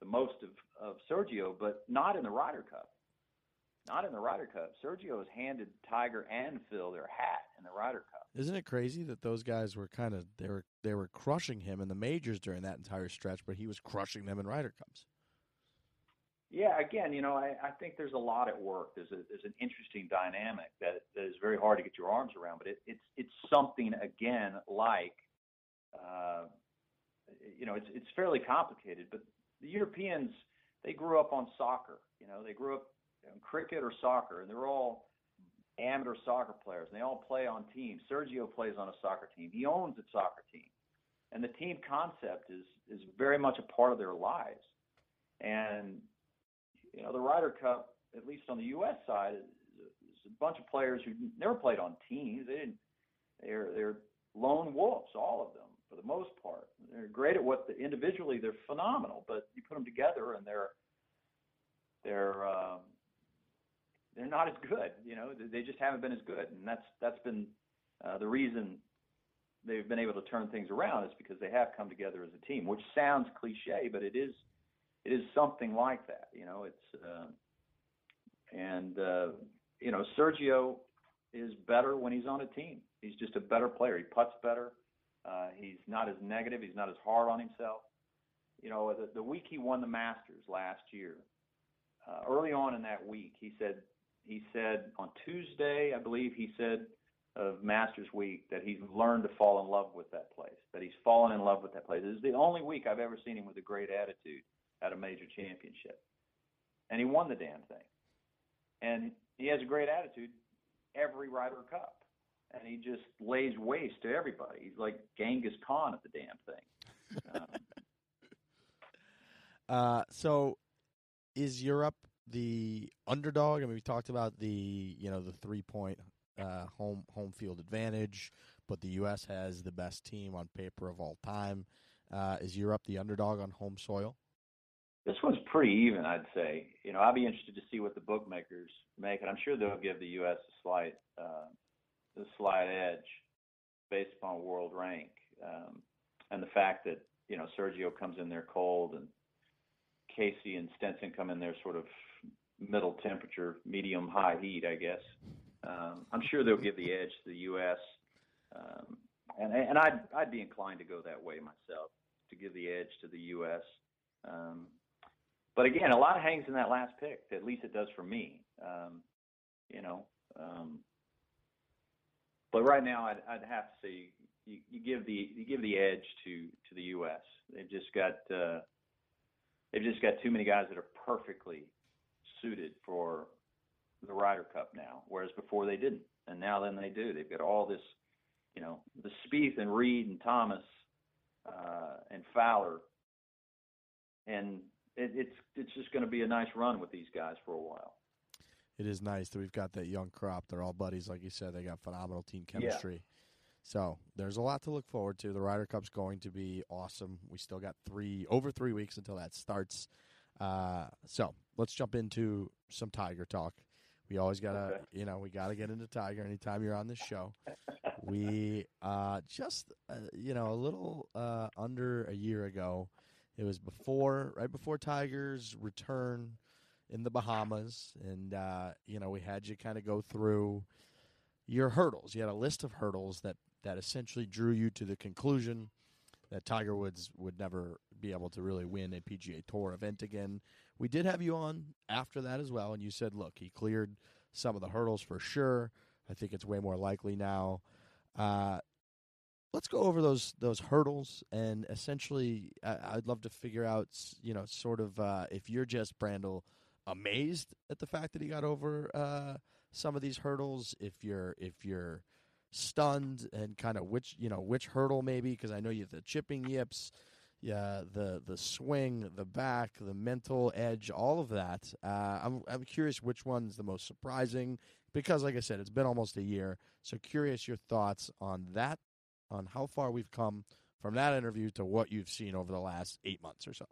the most of of Sergio, but not in the Ryder Cup. Not in the Ryder Cup. Sergio has handed Tiger and Phil their hat in the Ryder Cup. Isn't it crazy that those guys were kind of they were they were crushing him in the majors during that entire stretch, but he was crushing them in Ryder Cups. Yeah, again, you know, I, I think there's a lot at work. There's a there's an interesting dynamic that, that is very hard to get your arms around, but it, it's it's something again like, uh, you know, it's it's fairly complicated. But the Europeans, they grew up on soccer. You know, they grew up in cricket or soccer, and they're all amateur soccer players, and they all play on teams. Sergio plays on a soccer team. He owns a soccer team, and the team concept is is very much a part of their lives. And you know, the Ryder Cup, at least on the U.S. side, is, a bunch of players who never played on teams. They didn't. They're they're lone wolves, all of them, for the most part. They're great at what the, individually they're phenomenal, but you put them together and they're they're um, they're not as good. You know, they just haven't been as good, and that's that's been uh, the reason they've been able to turn things around is because they have come together as a team. Which sounds cliche, but it is it is something like that. You know, it's uh, and uh, you know Sergio is better when he's on a team. He's just a better player. He puts better. Uh, he's not as negative. He's not as hard on himself. You know, the, the week he won the Masters last year, uh, early on in that week, he said he said on Tuesday, I believe he said of Masters Week that he's learned to fall in love with that place. That he's fallen in love with that place. This is the only week I've ever seen him with a great attitude at a major championship. And he won the damn thing. And he has a great attitude every Ryder Cup. And he just lays waste to everybody. He's like Genghis Khan at the damn thing. Um, uh, so, is Europe the underdog? I mean, we talked about the you know the three point uh, home home field advantage, but the U.S. has the best team on paper of all time. Uh, is Europe the underdog on home soil? This one's pretty even, I'd say. You know, I'd be interested to see what the bookmakers make, and I'm sure they'll give the U.S. a slight, uh, a slight edge based upon world rank, um, and the fact that you know Sergio comes in there cold, and Casey and Stenson come in there sort of middle temperature, medium high heat, I guess. Um, I'm sure they'll give the edge to the U.S. Um, and and I'd I'd be inclined to go that way myself to give the edge to the U.S. Um, but again, a lot hangs in that last pick. At least it does for me. Um, you know. Um, but right now, I'd, I'd have to say you, you give the you give the edge to to the U.S. They've just got uh, they've just got too many guys that are perfectly suited for the Ryder Cup now, whereas before they didn't, and now then they do. They've got all this, you know, the Spieth and Reed and Thomas uh, and Fowler, and it, it's it's just going to be a nice run with these guys for a while. It is nice that we've got that young crop. They're all buddies, like you said. They got phenomenal team chemistry. So there's a lot to look forward to. The Ryder Cup's going to be awesome. We still got three over three weeks until that starts. Uh, so let's jump into some Tiger talk. We always gotta, Okay. you know, we gotta get into Tiger anytime you're on this show. we uh, just, uh, you know, a little uh, under a year ago. It was before, right before Tiger's return in the Bahamas, and uh, you know, we had you kind of go through your hurdles. You had a list of hurdles that that essentially drew you to the conclusion that Tiger Woods would never be able to really win a PGA Tour event again. We did have you on after that as well, and you said, look, he cleared some of the hurdles for sure. I think it's way more likely now. Uh, let's go over those those hurdles, and essentially, I, I'd love to figure out, you know, sort of uh, if you're just Brandel amazed at the fact that he got over uh, some of these hurdles, if you're if you're stunned and kind of which you know which hurdle maybe because I know you have the chipping yips, yeah, the the swing, the back, the mental edge, all of that. Uh, I'm I'm curious which one's the most surprising because, like I said, it's been almost a year. So curious your thoughts on that, on how far we've come from that interview to what you've seen over the last eight months or so.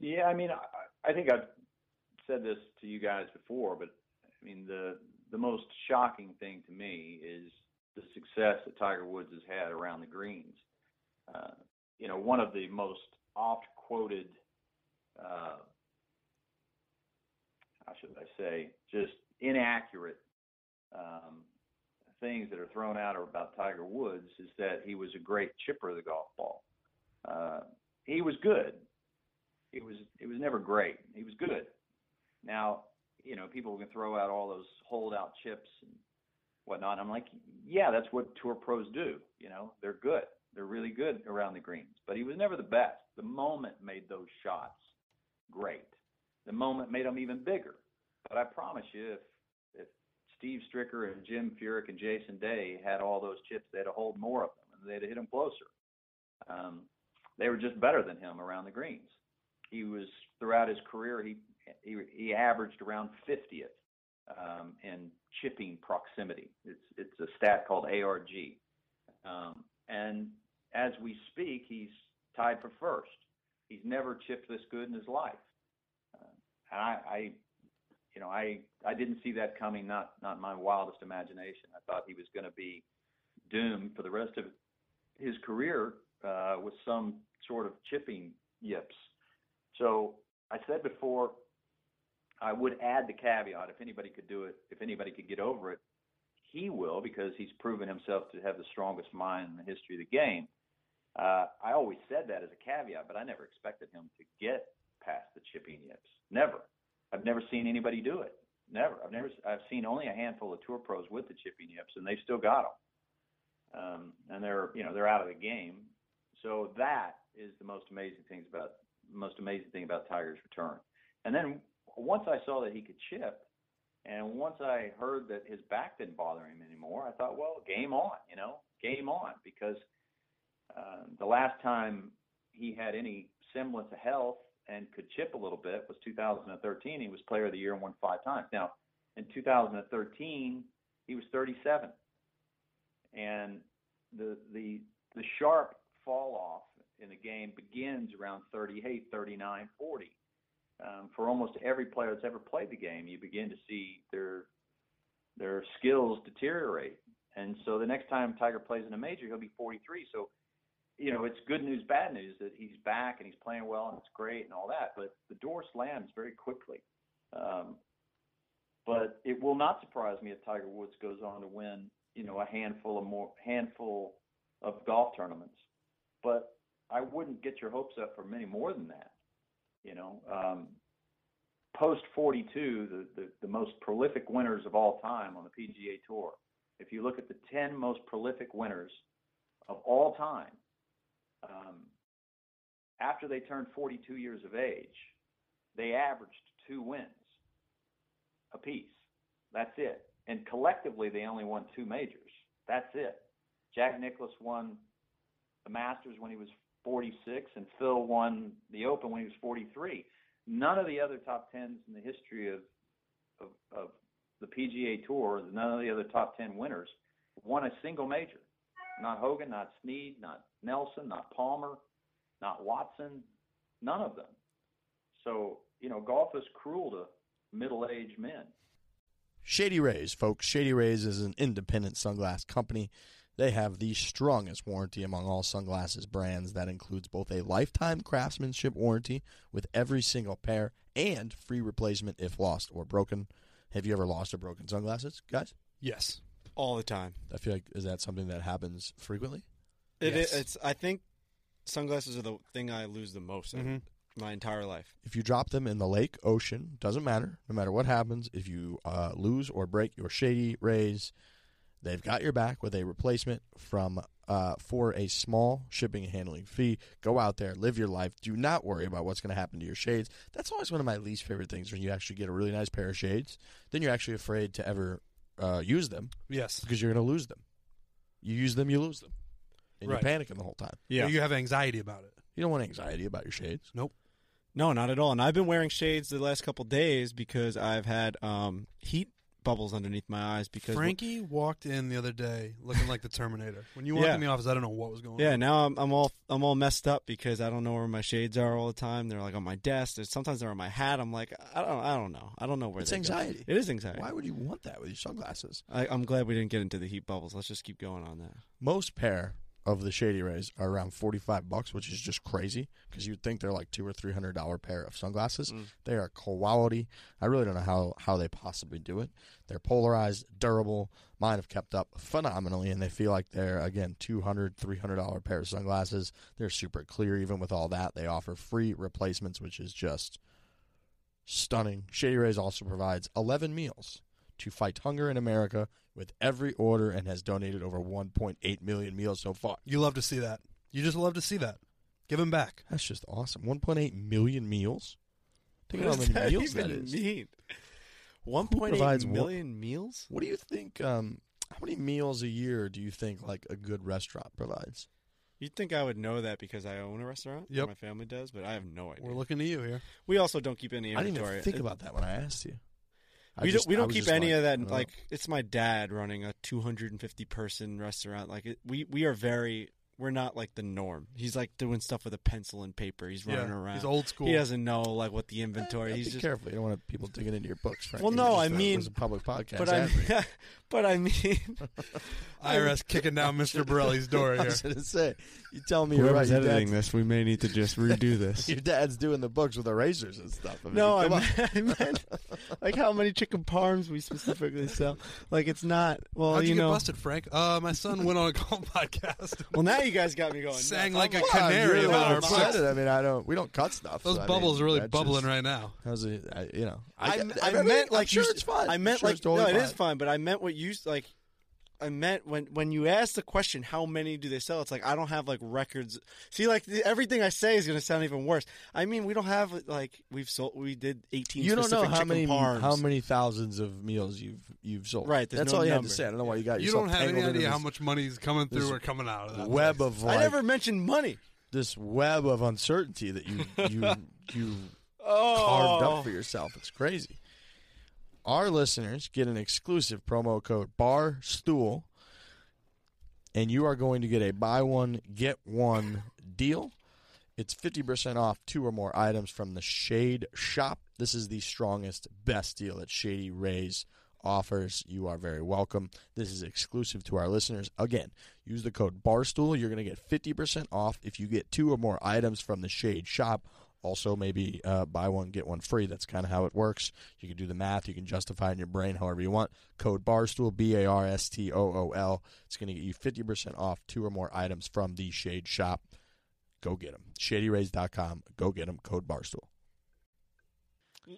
Yeah, I mean, I, I think I've said this to you guys before, but I mean, the the most shocking thing to me is the success that Tiger Woods has had around the greens. Uh, you know, one of the most oft quoted, uh, how should I say, just inaccurate um, things that are thrown out about Tiger Woods is that he was a great chipper of the golf ball. Uh, he was good. He was he was never great. He was good. Now, you know, people can throw out all those holdout chips and whatnot. I'm like, yeah, that's what tour pros do. You know, they're good. They're really good around the greens. But he was never the best. The moment made those shots great. The moment made them even bigger. But I promise you, if if Steve Stricker and Jim Furyk and Jason Day had all those chips, they'd have holed more of them and they'd have hit them closer. Um, they were just better than him around the greens. He was throughout his career. He he, he averaged around 50th um, in chipping proximity. It's it's a stat called ARG, um, and as we speak, he's tied for first. He's never chipped this good in his life, uh, and I, you know, I I didn't see that coming. Not not my wildest imagination. I thought he was going to be doomed for the rest of his career uh, with some sort of chipping yips. So I said before, I would add the caveat if anybody could do it, if anybody could get over it, he will because he's proven himself to have the strongest mind in the history of the game. Uh, I always said that as a caveat, but I never expected him to get past the chipping yips. Never. I've never seen anybody do it. Never. I've never. I've seen only a handful of tour pros with the chipping yips, and they've still got them. Um, and they're, you know, they're out of the game. So that is the most amazing things about most amazing thing about Tiger's return. And then once I saw that he could chip, and once I heard that his back didn't bother him anymore, I thought, well, game on, you know, game on, because uh, the last time he had any semblance of health and could chip a little bit was 2013. He was Player of the Year and won five times. Now, in 2013, he was 37, and the the the sharp fall off in the game begins around 38, 39, 40 um, for almost every player that's ever played the game, you begin to see their their skills deteriorate. And so the next time Tiger plays in a major, he'll be 43. So, you know, it's good news, bad news that he's back and he's playing well and it's great and all that. But the door slams very quickly. Um, but it will not surprise me if Tiger Woods goes on to win, you know, a handful of more handful of golf tournaments. But I wouldn't get your hopes up for many more than that. You know, um, post 42, the, the, the most prolific winners of all time on the PGA Tour. If you look at the 10 most prolific winners of all time, um, after they turned 42 years of age, they averaged two wins apiece. That's it. And collectively, they only won two majors. That's it. Jack Nicklaus won the Masters when he was 46, and Phil won the Open when he was 43. None of the other top tens in the history of of, of the PGA Tour, none of the other top 10 winners won a single major. Not Hogan, not Snead, not Nelson, not Palmer, not Watson, none of them. So, you know, golf is cruel to middle aged men. Shady Rays, folks. Shady Rays is an independent sunglass company. They have the strongest warranty among all sunglasses brands that includes both a lifetime craftsmanship warranty with every single pair and free replacement if lost or broken. Have you ever lost or broken sunglasses, guys? Yes. all the time. I feel like is that something that happens frequently? It Yes. is, it's. I think sunglasses are the thing I lose the most in Mhm. my entire life. If you drop them in the lake, ocean, doesn't matter. No matter what happens, if you uh, lose or break your Shady Rays, they've got your back with a replacement from uh, for a small shipping and handling fee. Go out there, live your life. Do not worry about what's going to happen to your shades. That's always one of my least favorite things when you actually get a really nice pair of shades. Then you're actually afraid to ever uh, use them Yes. because you're going to lose them. You use them, you lose them, and Right. you're panicking the whole time. Yeah. You have anxiety about it. You don't want anxiety about your shades. Nope. No, not at all. And I've been wearing shades the last couple days because I've had um, heat bubbles underneath my eyes because Frankie walked in the other day looking like the Terminator. When you walked Yeah. in the office, I don't know what was going Yeah, on. Yeah, now I'm I'm all I'm all messed up because I don't know where my shades are all the time. They're like on my desk. There's, sometimes they're on my hat. I'm like I don't I don't know. I don't know where It's they go. anxiety. It is anxiety. Why would you want that with your sunglasses? I, I'm glad we didn't get into the heat bubbles. Let's just keep going on that. Most pair of the Shady Rays are around forty five bucks, which is just crazy because you'd think they're like two or three hundred dollar pair of sunglasses. Mm. They are quality. I really don't know how how they possibly do it. They're polarized, durable. Mine have kept up phenomenally, and they feel like they're again two hundred, three hundred dollar pair of sunglasses. They're super clear. Even with all that, they offer free replacements, which is just stunning. Shady Rays also provides eleven meals to fight hunger in America with every order and has donated over 1.8 million meals so far. You love to see that. You just love to see that. Give him back. That's just awesome. 1.8 million meals. Think What about how many meals that is. mean? One point provides eight million meals? What do you think? Um, how many meals a year do you think like a good restaurant provides? You'd think I would know that because I own a restaurant. or Yep. My family does, but I have no idea. We're looking to you here. we also don't keep any I didn't inventory. even think about that when I asked you. I we just- don't. We don't keep any like, of that. oh. Like it's my dad running a 250 person restaurant. Like it, we we are very. We're not like the norm. He's like doing stuff with a pencil and paper. He's running yeah, around. He's old school. He doesn't know like what the Eh, inventory. be He's just. careful. You don't want people digging into your books. Frank. Well, no, was I just a- it mean- was a public podcast. But I, but I mean, IRS kicking down Mr. Borrelli's door I was gonna say, you tell me you're right. Your dad's, this, we may need to just redo this. your dad's doing the books with erasers and stuff. I mean, No, I come on. meant, I meant like how many chicken parms we specifically sell. Like it's not. Well, How'd you, you get know. busted, Frank? Uh, my son went on a golf podcast. Well, now you guys got me going. Sang like a Come on, canary you're about our who said books. it. I mean, I don't. We don't cut stuff. Those so, I bubbles mean, are really that's bubbling just- right now. How's it? I, you know, I, get- I mean, meant I'm like sure you, it's fine. I meant sure like it's totally no, it is fine. fine. But I meant what you like. I meant when when you ask the question, how many do they sell? It's like I don't have like records. See, like the, everything I say is going to sound even worse. I mean, we don't have like we've sold. We did eighteen. You don't know how many parms. how many thousands of meals you've you've sold. Right, That's no all you have to say. I don't know why you got You don't have any idea how much money is coming through or coming out of that. web place. of I never mentioned money. this web of uncertainty that you you you Oh, carved up for yourself. It's crazy. Our listeners get an exclusive promo code Barstool, and you are going to get a buy one get one deal. It's fifty percent off two or more items from the Shade Shop. This is the strongest, best deal that Shady Rays offers. You are very welcome. This is exclusive to our listeners. Again, use the code Barstool. You're going to get fifty percent off if you get two or more items from the Shade Shop. Also, maybe uh, buy one get one free. That's kind of how it works. You can do the math. You can justify it in your brain however you want. Code Barstool B A R S T O O L. It's going to get you fifty percent off two or more items from the Shade Shop. Go get them. ShadyRays.com. Go get them. Code Barstool.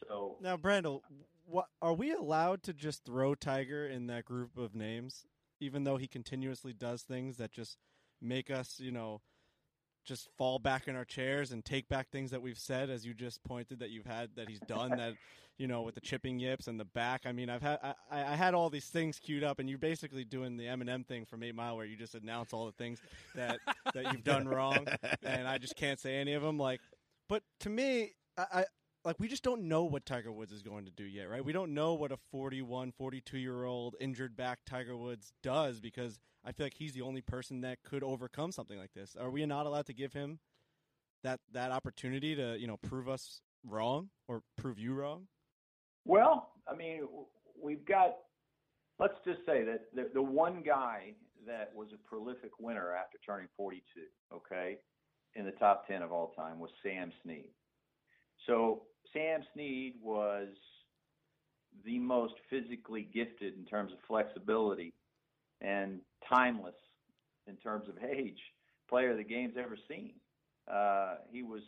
So Now, Brandel, what are we allowed to just throw Tiger in that group of names, even though he continuously does things that just make us, you know, just fall back in our chairs and take back things that we've said, as you just pointed that you've had that he's done that, you know, with the chipping yips and the back. I mean, I've had I, I had all these things queued up, and you're basically doing the Eminem thing from Eight Mile, where you just announce all the things that that you've done wrong, and I just can't say any of them. Like, but to me, I, I like we just don't know what Tiger Woods is going to do yet, right? We don't know what a 41, 42 year old injured back Tiger Woods does because I feel like he's the only person that could overcome something like this. Are we not allowed to give him that that opportunity to, you know, prove us wrong or prove you wrong? Well, I mean, we've got let's just say that the, the one guy that was a prolific winner after turning 42, okay, in the top 10 of all time was Sam Snead. So Sam Snead was the most physically gifted in terms of flexibility and timeless in terms of age player the game's ever seen. Uh, he was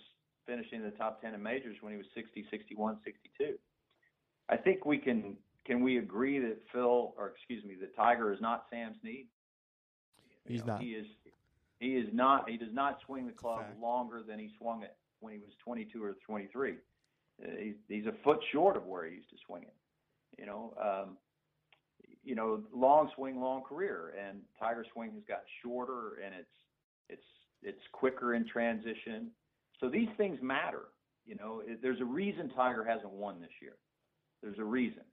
finishing in the top 10 in majors when he was 60, 61, 62. I think we can can we agree that Phil or excuse me that Tiger is not Sam Snead? He's you know, not. He is he is not he does not swing the club longer than he swung it when he was 22 or 23. He's, he's a foot short of where he used to swing it. You know, um, you know, long swing, long career, and Tiger's swing has gotten shorter, and it's it's it's quicker in transition. So these things matter. You know, there's a reason Tiger hasn't won this year. There's a reason.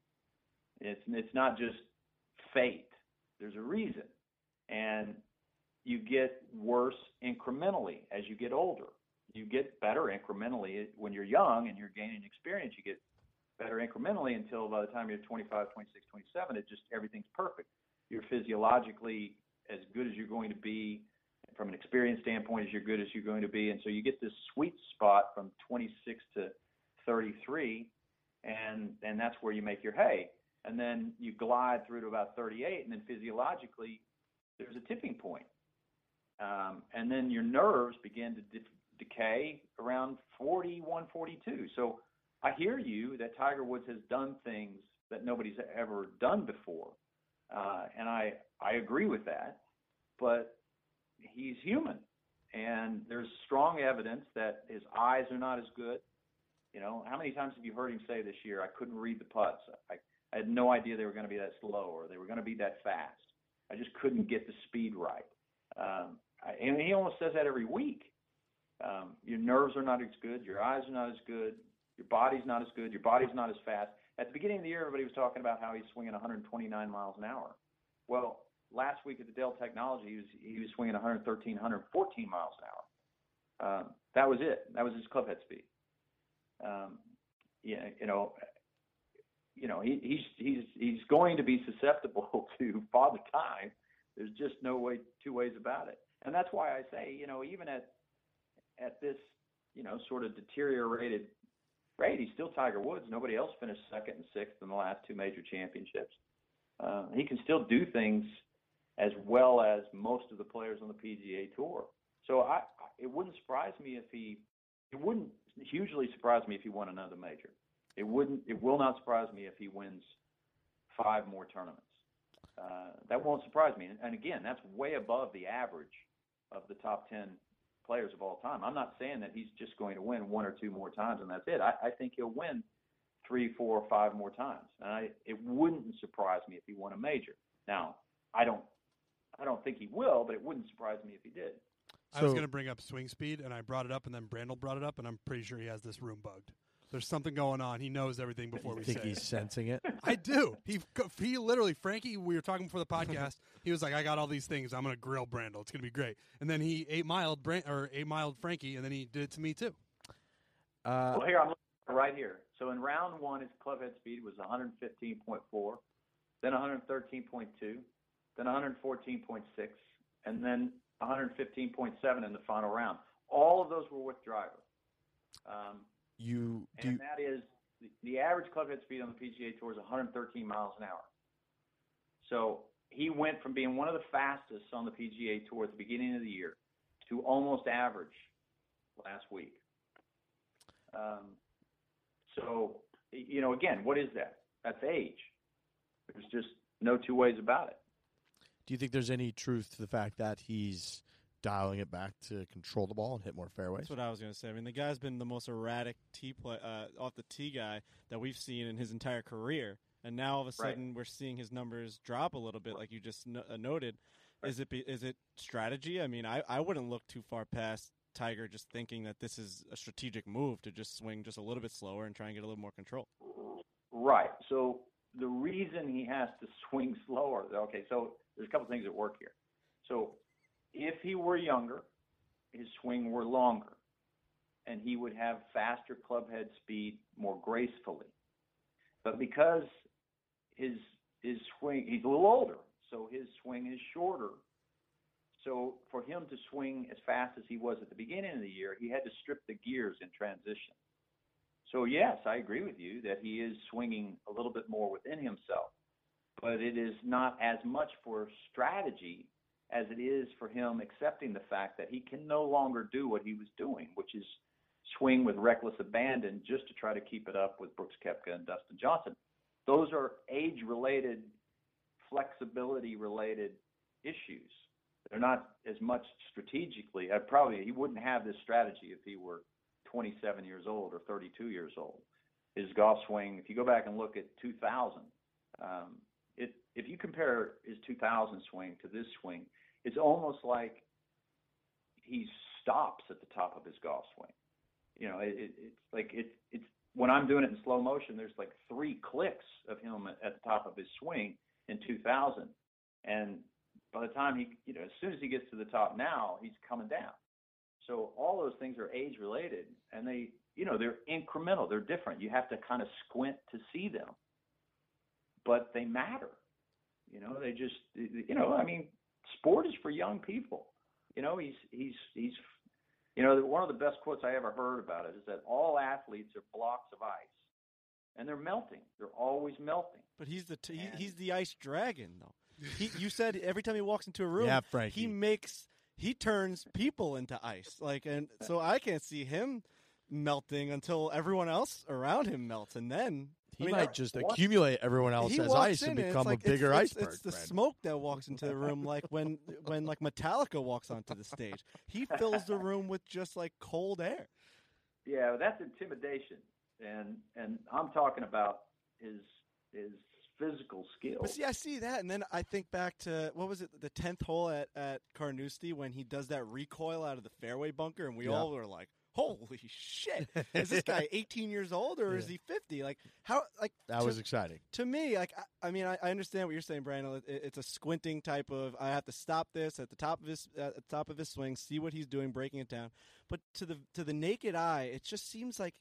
It's it's not just fate. There's a reason, and you get worse incrementally as you get older you get better incrementally when you're young and you're gaining experience. You get better incrementally until by the time you're 25, 26, 27, it just everything's perfect. You're physiologically as good as you're going to be from an experience standpoint as you're good as you're going to be, and so you get this sweet spot from 26 to 33, and and that's where you make your hay. And then you glide through to about 38, and then physiologically there's a tipping point. Um, and then your nerves begin to decay around 41, 42. So I hear you that Tiger Woods has done things that nobody's ever done before, uh, and I I agree with that. But he's human, and there's strong evidence that his eyes are not as good. You know, how many times have you heard him say this year, "I couldn't read the putts. I, I had no idea they were going to be that slow or they were going to be that fast. I just couldn't get the speed right." Um, I, and he almost says that every week. Um, your nerves are not as good, your eyes are not as good, your body's not as good, your body's not as fast. At the beginning of the year, everybody was talking about how he's swinging 129 miles an hour. Well, last week at the Dell Technology, he was he was swinging 113, 114 miles an hour. Um, that was it. That was his club head speed. Um, yeah, you know, you know, he, he's he's he's going to be susceptible to father time. There's just no way two ways about it, and that's why I say, you know, even at at this, you know, sort of deteriorated rate, he's still Tiger Woods. Nobody else finished second and sixth in the last two major championships. Uh, he can still do things as well as most of the players on the PGA Tour. So I, it wouldn't surprise me if he, it wouldn't hugely surprise me if he won another major. It wouldn't, it will not surprise me if he wins five more tournaments. Uh, that won't surprise me. And, and again, that's way above the average of the top ten players of all time. I'm not saying that he's just going to win one or two more times and that's it. I, I think he'll win three, four, five more times. And I, it wouldn't surprise me if he won a major. Now, I don't, I don't think he will, but it wouldn't surprise me if he did. I was going to bring up swing speed, and I brought it up, and then Brandel brought it up, and I'm pretty sure he has this room bugged. There's something going on. He knows everything before I we think say he's it. sensing it. I do. He he literally, Frankie. We were talking before the podcast. He was like, "I got all these things. I'm gonna grill Brandel. It's gonna be great." And then he eight miled Brand or eight miled Frankie, and then he did it to me too. Uh, Well, here I'm looking at it right here. So in round one, his clubhead speed was 115.4, then 113.2, then 114.6, and then 115.7 in the final round. All of those were with driver. Um, you do. and that is the, the average club head speed on the PGA Tour is 113 miles an hour. So he went from being one of the fastest on the PGA Tour at the beginning of the year to almost average last week. Um, so you know, again, what is that? That's age. There's just no two ways about it. Do you think there's any truth to the fact that he's dialing it back to control the ball and hit more fairways. That's what I was going to say. I mean, the guy's been the most erratic tee play uh, off the tee guy that we've seen in his entire career, and now all of a sudden we're seeing his numbers drop a little bit, like you just no- uh, noted. Is it be, is it strategy? I mean, I, I wouldn't look too far past Tiger just thinking that this is a strategic move to just swing just a little bit slower and try and get a little more control. Right. So the reason he has to swing slower, okay, so there's a couple things at work here. So if he were younger, his swing were longer, and he would have faster club head speed more gracefully. But because his his swing, he's a little older, so his swing is shorter. So for him to swing as fast as he was at the beginning of the year, he had to strip the gears in transition. So yes, I agree with you that he is swinging a little bit more within himself, but it is not as much for strategy as it is for him accepting the fact that he can no longer do what he was doing, which is swing with reckless abandon just to try to keep it up with Brooks Koepka and Dustin Johnson. Those are age-related, flexibility-related issues. They're not as much strategically. I probably he wouldn't have this strategy if he were 27 years old or 32 years old. His golf swing, if you go back and look at 2000, um, it, if you compare his 2000 swing to this swing, it's almost like he stops at the top of his golf swing. You know, it, it, it's like it, it's when I'm doing it in slow motion. There's like three clicks of him at, at the top of his swing in 2000, and by the time he, you know, as soon as he gets to the top now, he's coming down. So all those things are age related, and they, you know, they're incremental. They're different. You have to kind of squint to see them, but they matter. You know, they just, you know, I mean, sport is for young people. You know, he's he's he's, you know, one of the best quotes I ever heard about it is that all athletes are blocks of ice, and they're melting. They're always melting. But he's the t- he, he's the ice dragon, though. He, you said every time he walks into a room, Yeah, Frankie. he makes he turns people into ice. Like, and so I can't see him melting until everyone else around him melts, and then He I mean, might just what- accumulate everyone else he as ice in and become like- a bigger it's, it's, iceberg. It's the Brandel. smoke that walks into the room, like when when like Metallica walks onto the stage. He fills the room with just like cold air. Yeah, that's intimidation, and and I'm talking about his his physical skill. But see, I see that, and then I think back to what was it, the tenth hole at at Carnoustie when he does that recoil out of the fairway bunker, and we Yeah. all were like, "Holy shit! Is this guy 18 years old or is he 50? Like how? Like That to, was exciting. to me. Like I, I mean, I, I understand what you're saying, Brandel. It, it's a squinting type of. I have to stop this at the top of his at the top of his swing, see what he's doing, breaking it down. But to the to the naked eye, it just seems like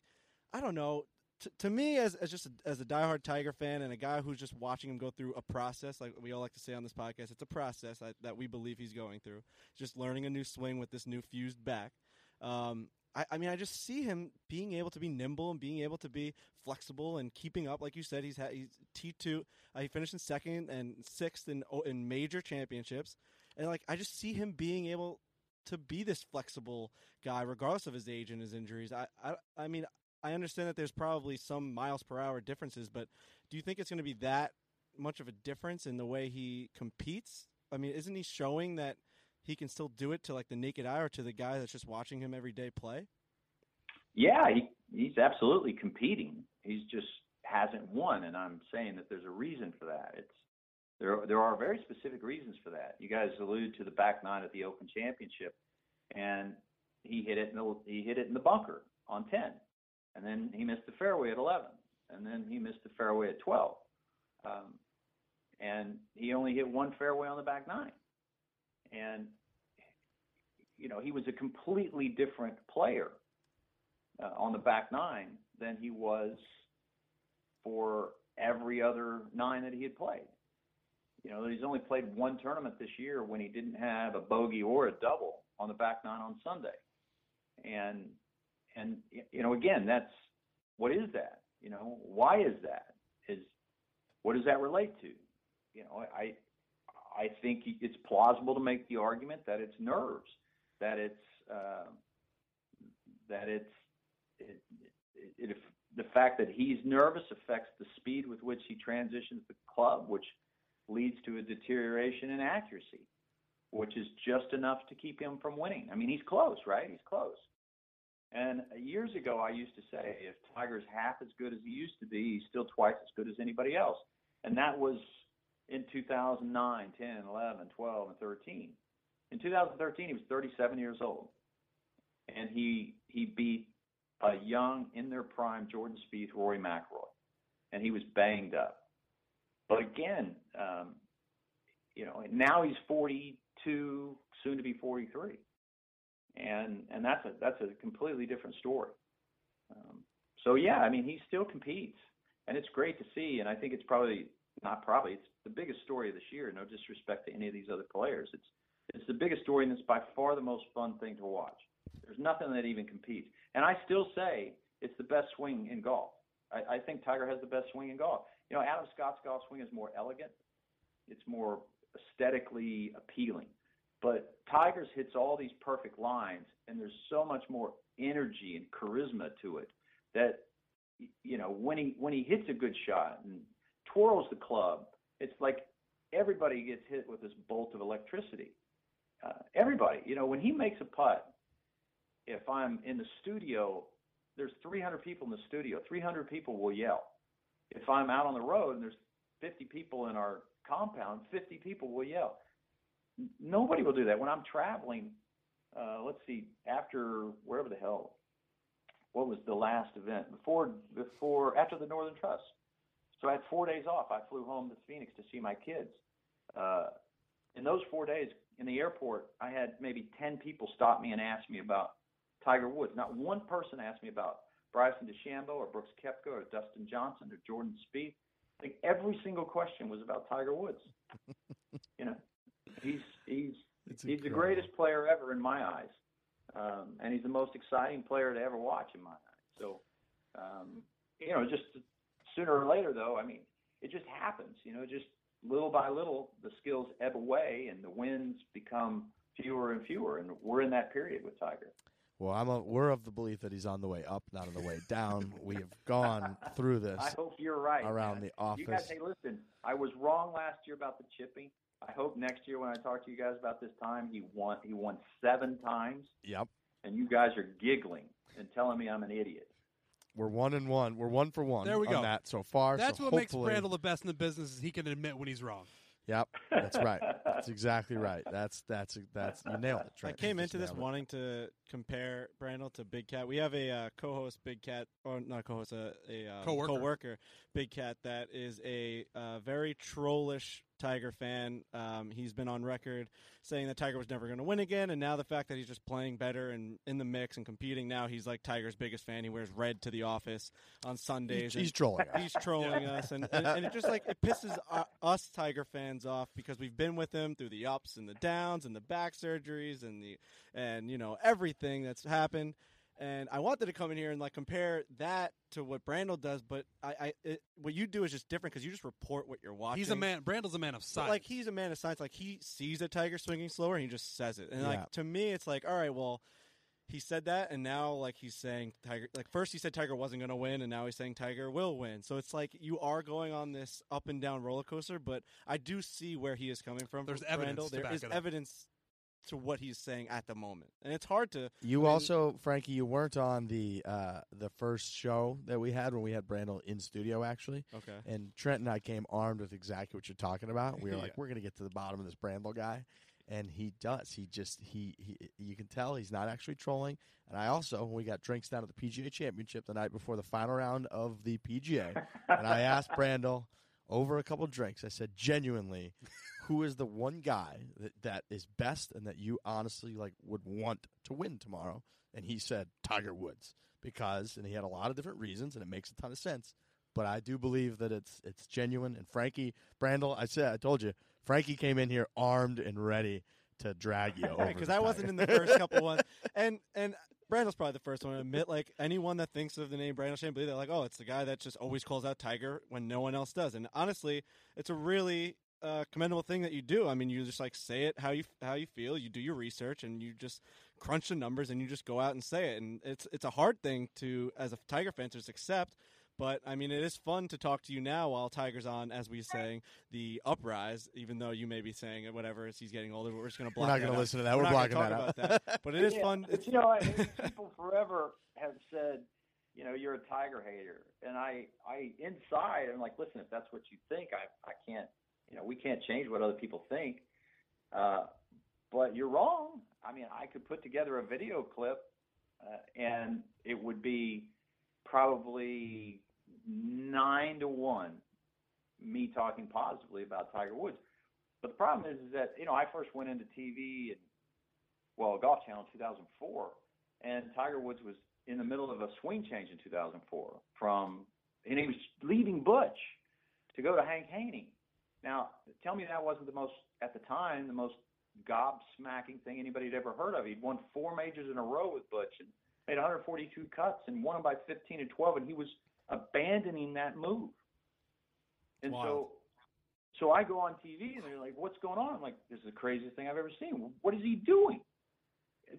I don't know. To, to me, as, as just a, as a diehard Tiger fan and a guy who's just watching him go through a process, like we all like to say on this podcast, it's a process that, that we believe he's going through. Just learning a new swing with this new fused back. Um, I, I mean, I just see him being able to be nimble and being able to be flexible and keeping up. Like you said, he's had, he's T two. Uh, he finished in second and sixth in oh, in major championships, and like I just see him being able to be this flexible guy, regardless of his age and his injuries. I I, I mean, I understand that there's probably some miles per hour differences, but do you think it's going to be that much of a difference in the way he competes? I mean, isn't he showing that he can still do it to like the naked eye or to the guy that's just watching him every day play? Yeah, he he's absolutely competing. He's just hasn't won, and I'm saying that there's a reason for that. It's there there are very specific reasons for that. You guys allude to the back nine at the Open Championship, and he hit it in the he hit it in the bunker on ten, and then he missed the fairway at eleven, and then he missed the fairway at twelve, um, and he only hit one fairway on the back nine, and you know he was a completely different player uh, on the back nine than he was for every other nine that he had played. You know, he's only played one tournament this year when he didn't have a bogey or a double on the back nine on Sunday. And and you know, again, that's what is that? You know, why is that? Is what does that relate to? You know, I I think it's plausible to make the argument that it's nerves, that it's uh, that it's it, it, it, the fact that he's nervous affects the speed with which he transitions the club, which leads to a deterioration in accuracy. which is just enough to keep him from winning. I mean, he's close, right? He's close. And years ago, I used to say, if Tiger's half as good as he used to be, he's still twice as good as anybody else. And that was in 2009, 10, 11, 12, and 13. In 2013, he was 37 years old, and he he beat a young, in their prime, Jordan Spieth, Rory McIlroy, and he was banged up. But again, um, you know, now he's 42, soon to be 43, and and that's a that's a completely different story. Um, so yeah, I mean, he still competes, and it's great to see. And I think it's probably not probably it's the biggest story of this year. No disrespect to any of these other players, it's it's the biggest story, and it's by far the most fun thing to watch. There's nothing that even competes. And I still say it's the best swing in golf. I, I think Tiger has the best swing in golf. You know, Adam Scott's golf swing is more elegant. It's more aesthetically appealing. But Tiger's hits all these perfect lines, and there's so much more energy and charisma to it that you know when he when he hits a good shot and twirls the club, it's like everybody gets hit with this bolt of electricity. Uh, everybody, you know, when he makes a putt, if I'm in the studio, there's 300 people in the studio. 300 people will yell. If I'm out on the road and there's 50 people in our compound, 50 people will yell. Nobody will do that. When I'm traveling, uh, let's see, after wherever the hell, what was the last event before before after the Northern Trust? So I had four days off. I flew home to Phoenix to see my kids. Uh, in those four days in the airport, I had maybe 10 people stop me and ask me about Tiger Woods. Not one person asked me about Bryson DeChambeau or Brooks Koepka or Dustin Johnson or Jordan Spieth. I think every single question was about Tiger Woods. you know, he's he's It's he's the greatest player ever in my eyes, um, and he's the most exciting player to ever watch in my eyes. So, um, you know, just sooner or later, though, I mean, it just happens. You know, just little by little, the skills ebb away and the wins become fewer and fewer, and we're in that period with Tiger. Well, I'm a, we're of the belief that he's on the way up, not on the way down. we have gone through this I hope you're right. around the office. You guys, hey, listen, I was wrong last year about the chipping. I hope next year when I talk to you guys about this time, he won. He won seven times, Yep, and you guys are giggling and telling me I'm an idiot. We're one and one. We're one for one. There we on go. That so far. That's so what makes hopefully- Brandel the best in the business is he can admit when he's wrong. Yep, that's right. That's exactly right. That's that's that's you nailed it. I came into this it. wanting to compare Brandel to Big Cat. We have a uh, co-host, Big Cat, or not co-host, a, a um, Coworker. co-worker, Big Cat, that is a uh, very trollish Tiger fan. Um, he's been on record saying that Tiger was never going to win again, and now the fact that he's just playing better and in the mix and competing now, he's like Tiger's biggest fan. He wears red to the office on Sundays. He's, he's trolling. us. he's trolling us, and, and, and it just like it pisses uh, us Tiger fans off because we've been with him through the ups and the downs and the back surgeries and the and you know everything that's happened. And I wanted to come in here and like compare that to what Brandel does, but I, I it, what you do is just different because you just report what you're watching. He's a man. Brandel's a man of But, science. like he's a man of science. Like he sees a tiger swinging slower, and he just says it. And Yeah. like to me, it's like, all right, well, he said that, and now like he's saying Tiger. Like first he said Tiger wasn't going to win, and now he's saying Tiger will win. So it's like you are going on this up and down roller coaster. But I do see where he is coming from. There's from evidence Brandel. to There back is it up. evidence to what he's saying at the moment, and it's hard to. You I mean- also, Frankie, you weren't on the uh, the first show that we had when we had Brandel in studio actually, Okay. and Trent and I came armed with exactly what you're talking about. We were like, Yeah. we're gonna get to the bottom of this Brandel guy, and he does. He just he, he you can tell he's not actually trolling. And I also when we got drinks down at the PGA Championship the night before the final round of the PGA, and I asked Brandel over a couple drinks. I said genuinely, who is the one guy that, that is best and that you honestly like would want to win tomorrow? And he said Tiger Woods because, and he had a lot of different reasons, and it makes a ton of sense. But I do believe that it's it's genuine. And Frankie Brandel, I said, I told you, Frankie came in here armed and ready to drag you over because I wasn't in the first couple ones, and and Brandel's probably the first one to admit. Like anyone that thinks of the name Brandel Chamblee, they're like, oh, it's the guy that just always calls out Tiger when no one else does. And honestly, it's a really uh, commendable thing that you do. I mean, you just like say it how you how you feel. You do your research and you just crunch the numbers and you just go out and say it. And it's it's a hard thing to as a Tiger fan to just accept. But I mean, it is fun to talk to you now while Tiger's on, as we saying the uprise. Even though you may be saying it, whatever as he's getting older, we're just going to block. We're not going gonna listen to that. We're, We're blocking gonna that out. about that. But it is Yeah, fun. It's, you know, I, people forever have said, you know, you're a Tiger hater, and I, I inside, I'm like, listen, if that's what you think, I, I can't, you know, we can't change what other people think. Uh, but you're wrong. I mean, I could put together a video clip, uh, and it would be probably nine to one me talking positively about Tiger Woods. But the problem is, is that you know I first went into TV and well Golf Channel in 2004, and Tiger Woods was in the middle of a swing change in 2004 from and he was leaving Butch to go to Hank Haney. Now, tell me that wasn't the most at the time the most gobsmacking thing anybody had ever heard of. He'd won four majors in a row with Butch and made 142 cuts and won them by 15 and 12, and he was abandoning that move. And Wild. so, so I go on TV and they're like, "What's going on?" I'm like, "This is the craziest thing I've ever seen. What is he doing?"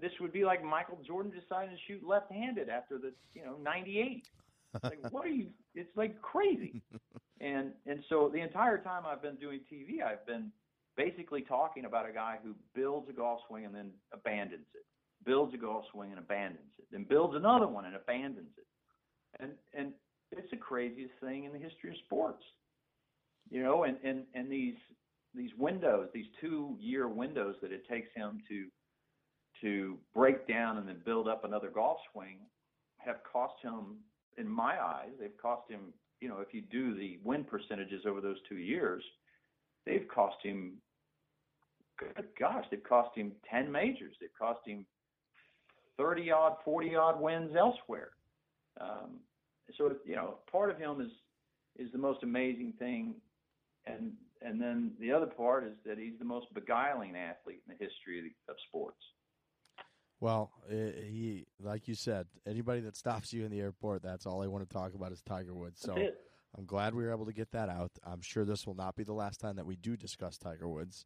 This would be like Michael Jordan deciding to shoot left-handed after the, you know, 98. Like, what are you? It's like crazy. And and so the entire time I've been doing TV, I've been basically talking about a guy who builds a golf swing and then abandons it, builds a golf swing and abandons it, then builds another one and abandons it, and and it's the craziest thing in the history of sports, you know. And and and these these windows, these two year windows that it takes him to to break down and then build up another golf swing, have cost him, in my eyes, they've cost him. You know, if you do the win percentages over those two years, they've cost him good gosh, they've cost him 10 majors. They've cost him 30 odd, 40 odd wins elsewhere. Um, so, you know, part of him is is the most amazing thing, and and then the other part is that he's the most beguiling athlete in the history of sports. Well, he, like you said, anybody that stops you in the airport, that's all I want to talk about is Tiger Woods. So I'm glad we were able to get that out. I'm sure this will not be the last time that we do discuss Tiger Woods.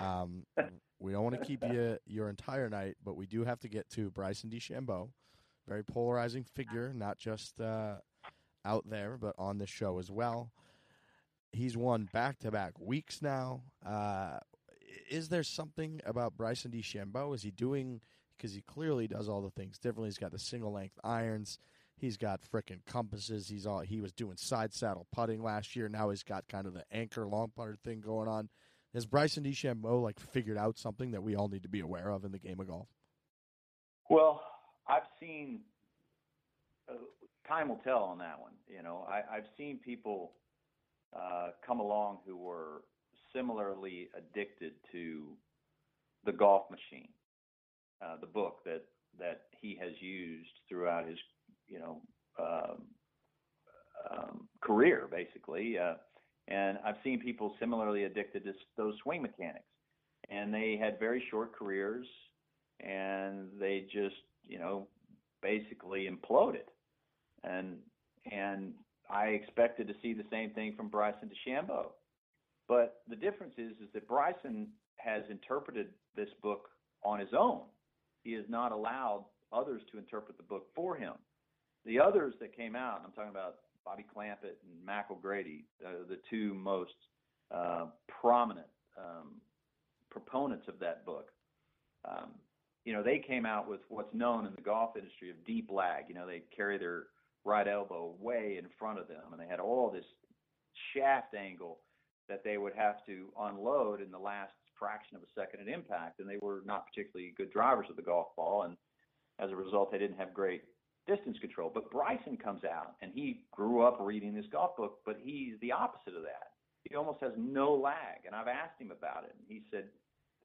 Um, we don't want to keep you your entire night, but we do have to get to Bryson DeChambeau, very polarizing figure, not just uh, out there, but on the show as well. He's won back to back weeks now. Uh, is there something about Bryson DeChambeau? Is he doing because he clearly does all the things differently? He's got the single length irons. He's got frickin' compasses. He's all he was doing side saddle putting last year. Now he's got kind of the anchor long putter thing going on. Has Bryson DeChambeau like figured out something that we all need to be aware of in the game of golf? Well, I've seen. Uh, time will tell on that one. You know, I, I've seen people uh, come along who were similarly addicted to the golf machine, uh, the book that that he has used throughout his, you know, um, um, career, basically. Uh, and I've seen people similarly addicted to those swing mechanics, and they had very short careers, and they just, you know, basically imploded. And and I expected to see the same thing from Bryson DeChambeau. But the difference is is that Bryson has interpreted this book on his own. He has not allowed others to interpret the book for him. The others that came out, I'm talking about Bobby Clampett and Mac O'Grady, uh, the two most uh, prominent um, proponents of that book. Um, you know, they came out with what's known in the golf industry of deep lag. You know, they carry their right elbow way in front of them, and they had all this shaft angle that they would have to unload in the last fraction of a second at impact, and they were not particularly good drivers of the golf ball, and as a result, they didn't have great distance control. But Bryson comes out, and he grew up reading this golf book, but he's the opposite of that. He almost has no lag, and I've asked him about it, and he said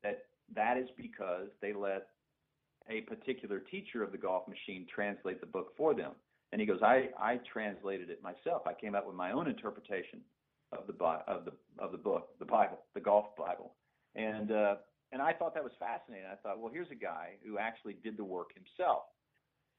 that that is because they let a particular teacher of the golf machine translate the book for them. And he goes, I, I translated it myself. I came up with my own interpretation of the of the of the book, the Bible, the golf Bible, and uh, and I thought that was fascinating. I thought, well, here's a guy who actually did the work himself,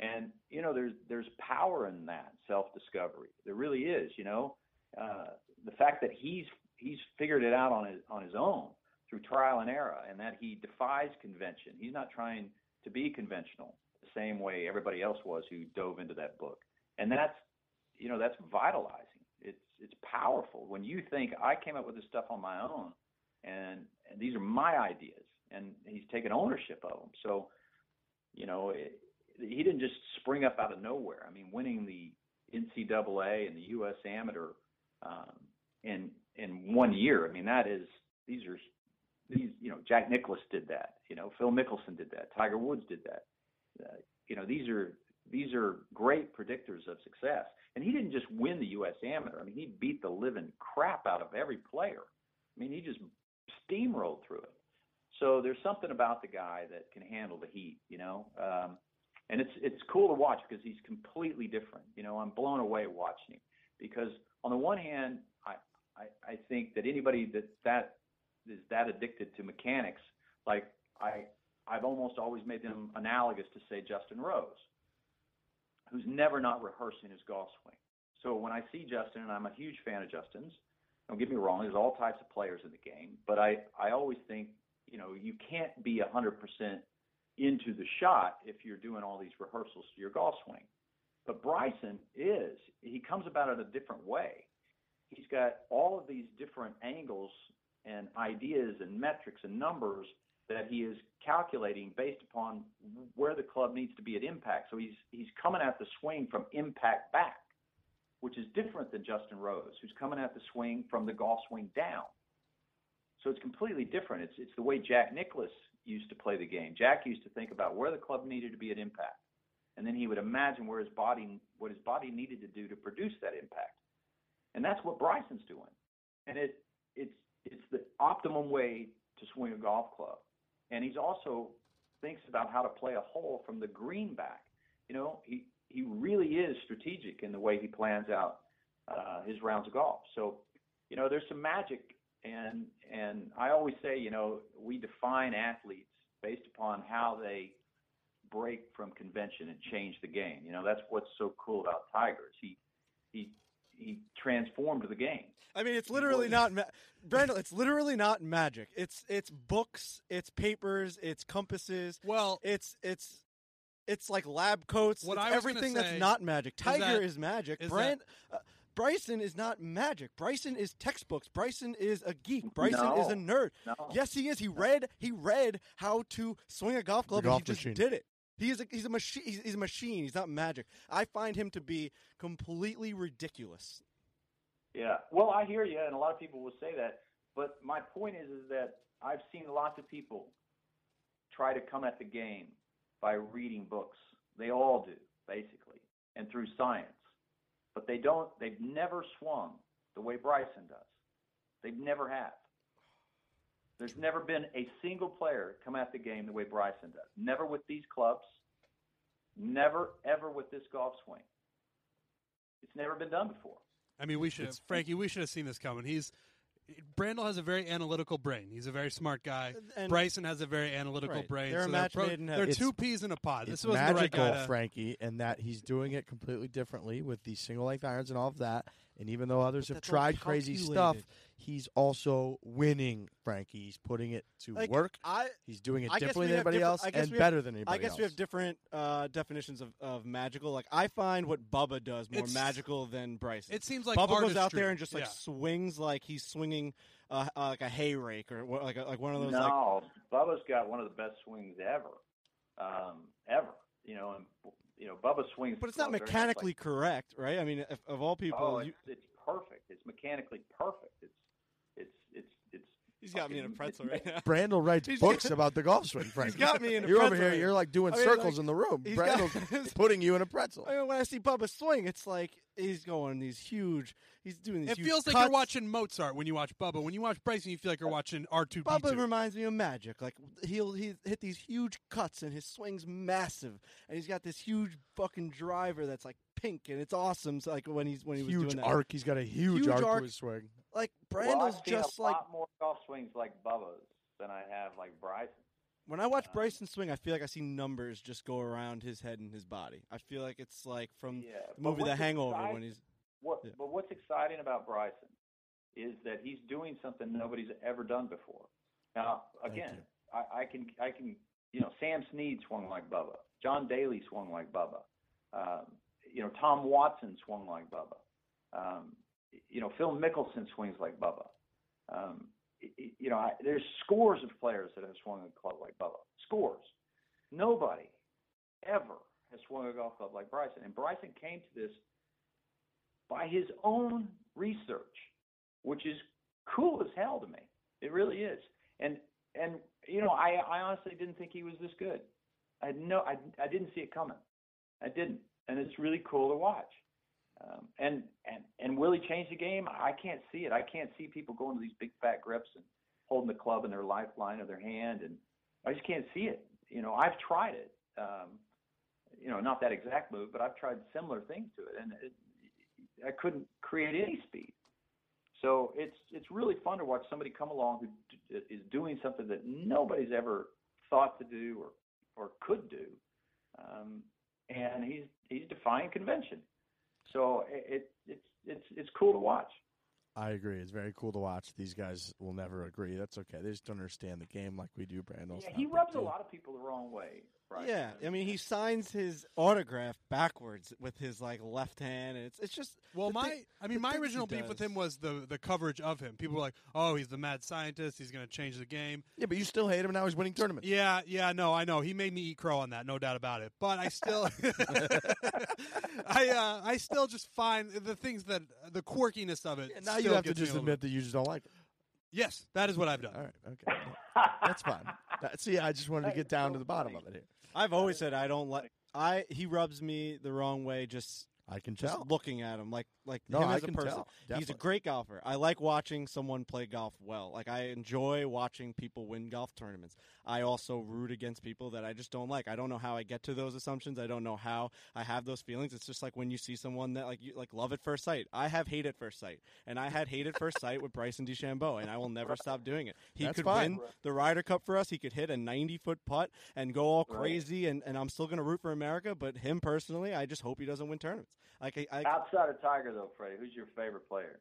and you know, there's there's power in that self discovery. There really is. You know, uh, the fact that he's he's figured it out on his on his own through trial and error, and that he defies convention. He's not trying to be conventional the same way everybody else was who dove into that book, and that's you know that's vitalizing. It's it's powerful when you think I came up with this stuff on my own, and, and these are my ideas, and he's taken ownership of them. So, you know, it, he didn't just spring up out of nowhere. I mean, winning the NCAA and the U.S. Amateur um, in in one year. I mean, that is these are these you know Jack Nicklaus did that. You know, Phil Mickelson did that. Tiger Woods did that. Uh, you know, these are these are great predictors of success. And he didn't just win the U.S. Amateur. I mean, he beat the living crap out of every player. I mean, he just steamrolled through it. So there's something about the guy that can handle the heat, you know. Um, and it's it's cool to watch because he's completely different. You know, I'm blown away watching him because on the one hand, I I, I think that anybody that that is that addicted to mechanics, like I I've almost always made them analogous to say Justin Rose who's never not rehearsing his golf swing. So when I see Justin, and I'm a huge fan of Justin's, don't get me wrong, there's all types of players in the game, but I, I always think, you know, you can't be 100% into the shot if you're doing all these rehearsals to your golf swing. But Bryson is. He comes about it a different way. He's got all of these different angles and ideas and metrics and numbers that he is calculating based upon where the club needs to be at impact. So he's he's coming at the swing from impact back, which is different than Justin Rose, who's coming at the swing from the golf swing down. So it's completely different. It's it's the way Jack Nicklaus used to play the game. Jack used to think about where the club needed to be at impact, and then he would imagine where his body what his body needed to do to produce that impact. And that's what Bryson's doing. And it it's it's the optimum way to swing a golf club and he's also thinks about how to play a hole from the green back. You know, he he really is strategic in the way he plans out uh, his rounds of golf. So, you know, there's some magic, and and I always say, you know, we define athletes based upon how they break from convention and change the game. You know, that's what's so cool about Tigers. He he he transformed the game. I mean, it's literally not ma- Brandel. It's literally not magic. It's it's books, it's papers, it's compasses. Well, it's it's it's like lab coats. What it's I was gonna everything say that's not magic. is Tiger that- is magic. is Brand, uh, Bryson is not magic. Bryson is textbooks. Bryson is a geek. Bryson is a nerd. No. Yes, he is. He read he read how to swing a golf club, golf and he just machine. did it. He is a, he's a machine. He's, he's a machine. He's not magic. I find him to be completely ridiculous. Yeah. Well, I hear you, and a lot of people will say that. But my point is, is that I've seen lots of people try to come at the game by reading books. They all do, basically, and through science. But they don't. They've never swung the way Bryson does. They've never have. There's never been a single player come at the game the way Bryson does. Never with these clubs. Never ever with this golf swing. It's never been done before. I mean, we should, have, Frankie. We should have seen this coming. He's Brandel has a very analytical brain. He's a very smart guy. And- Bryson has a very analytical Right. brain. They're so match pro- They're two peas in a pod. This wasn't the right magical, guy to- Frankie, and that he's doing it completely differently with the single length irons and all of that. And even though others have tried crazy stuff, he's also winning, Frankie. He's putting it to Like, work. I He's doing it I guess differently we than have everybody different- else I guess and we have- better than anybody else. I guess else. we have different uh, definitions of, of magical. Like I find what Bubba does more It's- magical than Bryson. It seems like Bubba goes out there and just like Yeah. swings like he's swinging uh, uh, like a hay rake or what, like a, like one of those like no, Bubba's got one of the best swings ever, um, ever. You know, and you know, Bubba swings. but it's not club very much mechanically correct, right? I mean, if, of all people, oh, you, it's, it's perfect. It's mechanically perfect. It's it's it's it's. he's got me in a pretzel right now. Brandel writes He's- books about the golf swing, Frankie. got me in a pretzel. You're over here. You're like doing I mean, circles like, in the room. he's got- Brandel's putting you in a pretzel. I mean, when I see Bubba swing, it's like he's going these huge. He's doing these. It huge feels like cuts. you're watching Mozart when you watch Bubba. When you watch Bryson, you feel like you're watching R two D Bubba reminds me of magic. Like he'll he hit these huge cuts and his swing's massive, and he's got this huge fucking driver that's like pink and it's awesome. So like when he's when he was doing that, arc. He's got a huge, Huge arc, arc. to his swing. like Well, Brandel's just a like lot more golf swings like Bubba's than I have like Bryson. When I watch um, Bryson swing, I feel like I see numbers just go around his head and his body. I feel like it's like from Yeah, the movie The Hangover exciting- when he's What, Yeah. But what's exciting about Bryson is that he's doing something nobody's ever done before. Now, again, I, I can, I can, you know, Sam Snead swung like Bubba. John Daly swung like Bubba. Um, you know, Tom Watson swung like Bubba. Um, you know, Phil Mickelson swings like Bubba. Um, you know, I, there's scores of players that have swung a club like Bubba. Scores. Nobody ever has swung a golf club like Bryson. And Bryson came to this by his own research, which is cool as hell to me. It really is. And and you know, I I honestly didn't think he was this good. I had no I I didn't see it coming. I didn't. And it's really cool to watch. Um, and and and will he change the game? I can't see it. I can't see people going to these big fat grips and holding the club in their lifeline of their hand, and I just can't see it. You know, I've tried it. Um, you know, not that exact move, but I've tried similar things to it, and it, I couldn't create any speed. So it's it's really fun to watch somebody come along who d- is doing something that nobody's ever thought to do or or could do, um, and he's he's defying convention. So it, it it's it's it's cool to watch. I agree. It's very cool to watch. These guys will never agree. That's okay. They just don't understand the game like we do, Brandon. Yeah, he rubs a lot of people the wrong way. Right? Yeah, I mean, he signs his autograph backwards with his like left hand, and it's it's just Well, my thing- I mean, my original beef with him was the the coverage of him. People were like, "Oh, he's the mad scientist. He's going to change the game." Yeah, but you still hate him, and now he's winning tournaments. Yeah, yeah, no, I know. He made me eat crow on that, no doubt about it. But I still, I, uh, I still just find the things that the quirkiness of it. And now you have to just admit bit. that you just don't like him. Yes, that is what I've done. All right, okay, that's fine. That- see, I just wanted to get down to the bottom of it here. I've always said I don't like. I he rubs me the wrong way just I can just tell. looking at him like like No, him I as a can person. tell. He's a great golfer. I like watching someone play golf well. Like I enjoy watching people win golf tournaments. I also root against people that I just don't like. I don't know how I get to those assumptions. I don't know how I have those feelings. It's just like when you see someone that like you like love at first sight. I have hate at first sight, and I had hate at first sight with Bryson DeChambeau, and I will never stop doing it. He That's could fine. win the Ryder Cup for us. He could hit a 90 foot putt and go all crazy, and, and I'm still going to root for America. But him personally, I just hope he doesn't win tournaments. Like I, I Outside of Tiger, though, Freddie, who's your favorite player?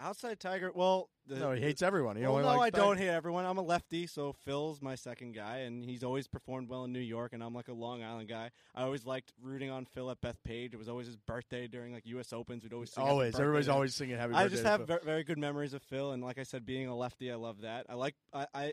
outside Tiger, well, the, No, he hates everyone. He well, only no, I likes don't hate everyone. I'm a lefty, so Phil's my second guy, and he's always performed well in New York, and I'm like a Long Island guy. I always liked rooting on Phil at Bethpage. It was always his birthday during like U.S. Opens. We'd always sing Always, everybody's to always singing happy I birthday. just to have Phil. very, very good memories of Phil, and like I said, being a lefty, I love that. I like I. I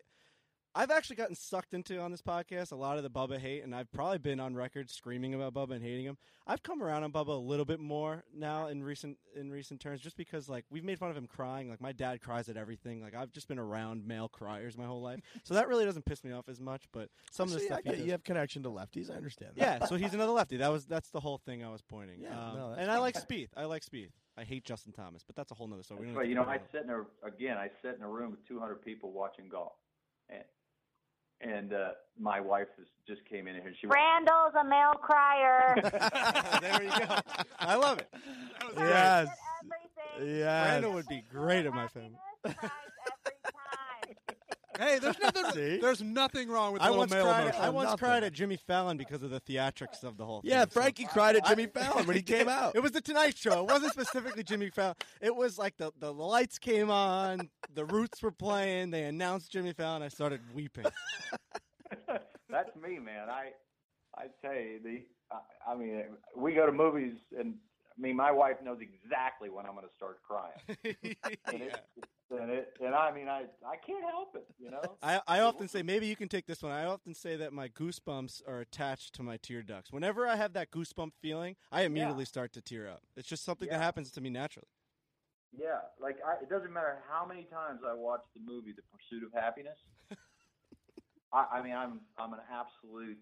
I've actually gotten sucked into on this podcast a lot of the Bubba hate, and I've probably been on record screaming about Bubba and hating him. I've come around on Bubba a little bit more now in recent in recent terms, just because like we've made fun of him crying. Like my dad cries at everything. Like I've just been around male criers my whole life, so that really doesn't piss me off as much. But some of the See, stuff I he get does- you have connection to lefties. I understand. That. yeah, so he's another lefty. That was that's the whole thing I was pointing. Yeah, um, no, and I like Spieth. I like Spieth. I hate Justin Thomas, but that's a whole nother story. We That's right. You know, I sit in a again. I sit in a room with 200 people watching golf, and and uh, my wife is, just came in here. and She went, Randall's a male crier. there you go. I love it. Yes. Everything. Yes. Brandon would be great at my family. Happiness cries every time. Hey, there's nothing. See? there's nothing wrong with I little once male cried. emotion. I once Nothing. cried at Jimmy Fallon because of the theatrics of the whole thing. Yeah, So- Frankie cried at Jimmy Fallon when he came out. It was the Tonight Show. It wasn't specifically Jimmy Fallon. It was like the the lights came on, the Roots were playing, they announced Jimmy Fallon. I started weeping. "That's me, man." I I tell you, the I, I mean, we go to movies, and I mean, my wife knows exactly when I'm going to start crying. And, it, and, it, and I mean, I I can't help it, you know. I, I often say maybe you can take this one. I often say that my goosebumps are attached to my tear ducts. Whenever I have that goosebump feeling, I immediately start to tear up. It's just something that happens to me naturally. Yeah, like I, it doesn't matter how many times I watch the movie The Pursuit of Happiness. I, I mean, I'm I'm an absolute.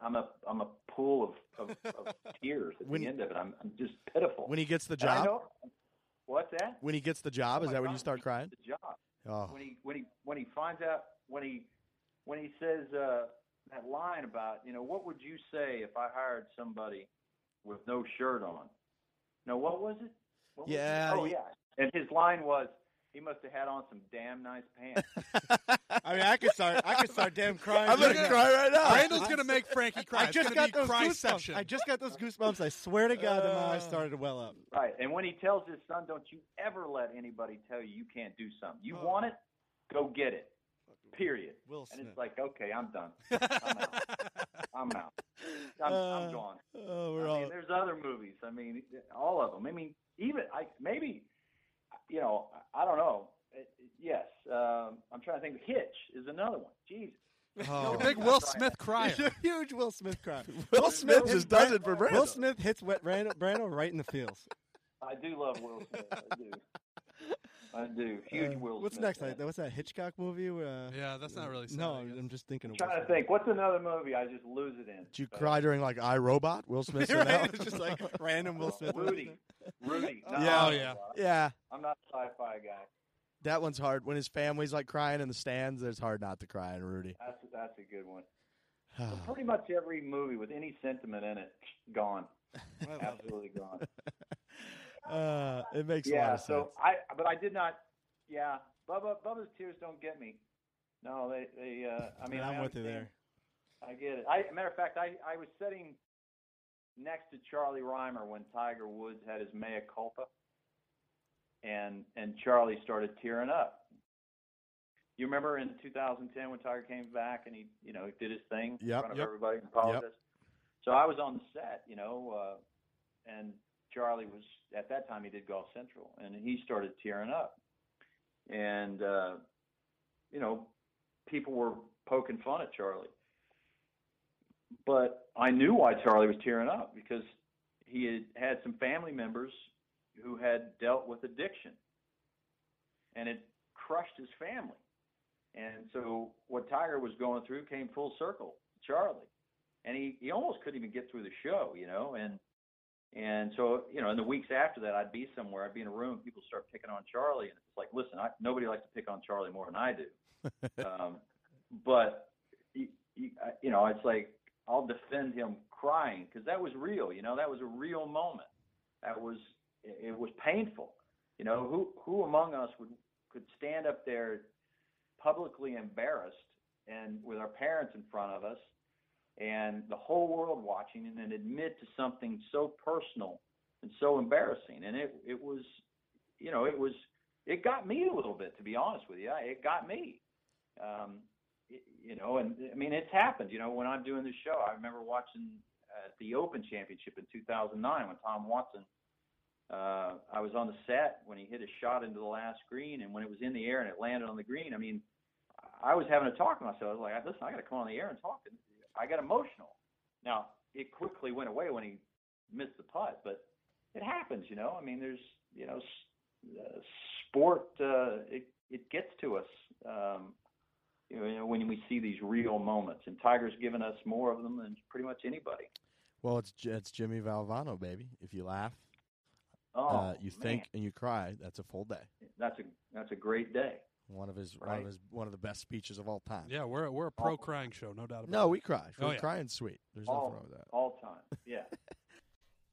I'm a I'm a pool of, of, of tears at When- the end of it. I'm, I'm just pitiful. when he gets the job. know- What's that? When he gets the job, Oh is that when you start crying? The job. Oh, When he when he when he finds out when he when he says uh, that line about you know what would you say if I hired somebody with no shirt on? No, what was it? What was it? Yeah, Oh yeah. And his line was he must have had on some damn nice pants. I mean, I could start. I could start damn crying. I'm gonna gonna- cry right now. Randall's gonna make Frankie cry. I just got those goosebumps. section. I just got those goosebumps. I swear to God, that my eyes Uh. started to well up. right. And when he tells his son, "Don't you ever let anybody tell you you can't do something. You Oh. want it, go get it." Period. Will And it's like, okay, I'm done. I'm out. I'm out. I'm, Uh, I'm gone. Oh, we're I all. mean, there's other movies. I mean, all of them. I mean, even I maybe, you know, I don't know. Yes, um, I'm trying to think. Hitch is another one. Jesus. Oh. Big Will Smith crier. You're a huge Will Smith cry. Will Smith just does it for Brando. Will Smith hits wet Brando, Brando right in the feels. I do love Will Smith. I do. I do. Huge Uh, Will What's Smith next? fan. Like, what's that Hitchcock movie? Uh, Yeah, that's not really. sad, no, I guess. I'm just thinking. I'm of trying to Smith. think. What's another movie I just lose it in? Did you Uh, cry during like I Robot? Will Smith. in right? It's just like random Will Smith. Rudy. Rudy. No, Yeah. Oh, yeah. yeah, I'm not a sci-fi guy. that one's hard. When his family's like crying in the stands, it's hard not to cry in Rudy. That's that's a good one. Pretty much every movie with any sentiment in it, gone. I love it. Absolutely gone. Uh, it makes a lot yeah. of sense. So I, but I did not. Yeah, Bubba. Bubba's tears don't get me. No, they, they. Uh, I mean, Yeah, I'm I with you there. I get it. I, matter of fact, I, I was sitting next to Charlie Rymer when Tiger Woods had his mea culpa, and and Charlie started tearing up. You remember in 2010 when Tiger came back and he, you know, he did his thing in front of yep, everybody and apologized. So I was on the set, you know, uh, and Charlie was at that time he did Golf Central, and he started tearing up, and uh, you know, people were poking fun at Charlie. But I knew why Charlie was tearing up because he had had some family members who had dealt with addiction, and it crushed his family. And so what Tiger was going through came full circle, Charlie, and he he almost couldn't even get through the show, you know, and and so you know in the weeks after that I'd be somewhere, I'd be in a room, people start picking on Charlie, and it's like, listen, I, nobody likes to pick on Charlie more than I do, um, but you, you, you know, it's like I'll defend him crying because that was real. You know, that was a real moment. That was it, it was painful. You know, who who among us would could stand up there publicly embarrassed and with our parents in front of us and the whole world watching and then admit to something so personal and so embarrassing. And it it was you know it was it got me a little bit to be honest with you. It got me. Um you know and i mean it's happened. You know when i'm doing this show i remember watching uh, the open championship in 2009 when tom watson uh i was on the set when he hit a shot into the last green and when it was in the air and it landed on the green. I mean i was having a talk to myself. I was like listen i got to come on the air and talk. And i got emotional now it quickly went away when he missed the putt but it happens you know i mean there's you know uh, sport uh it it gets to us um you know when we see these real moments and tiger's given us more of them than pretty much anybody Well, it's it's Jimmy Valvano, baby. If you laugh, oh uh, you man, think, and you cry, that's a full day. that's a that's a great day One of his one of his one of the best speeches of all time. Yeah, we're we're a pro crying show, no doubt about No, it. we cry. Oh, We're yeah. crying sweet. There's all, nothing wrong with that. all time yeah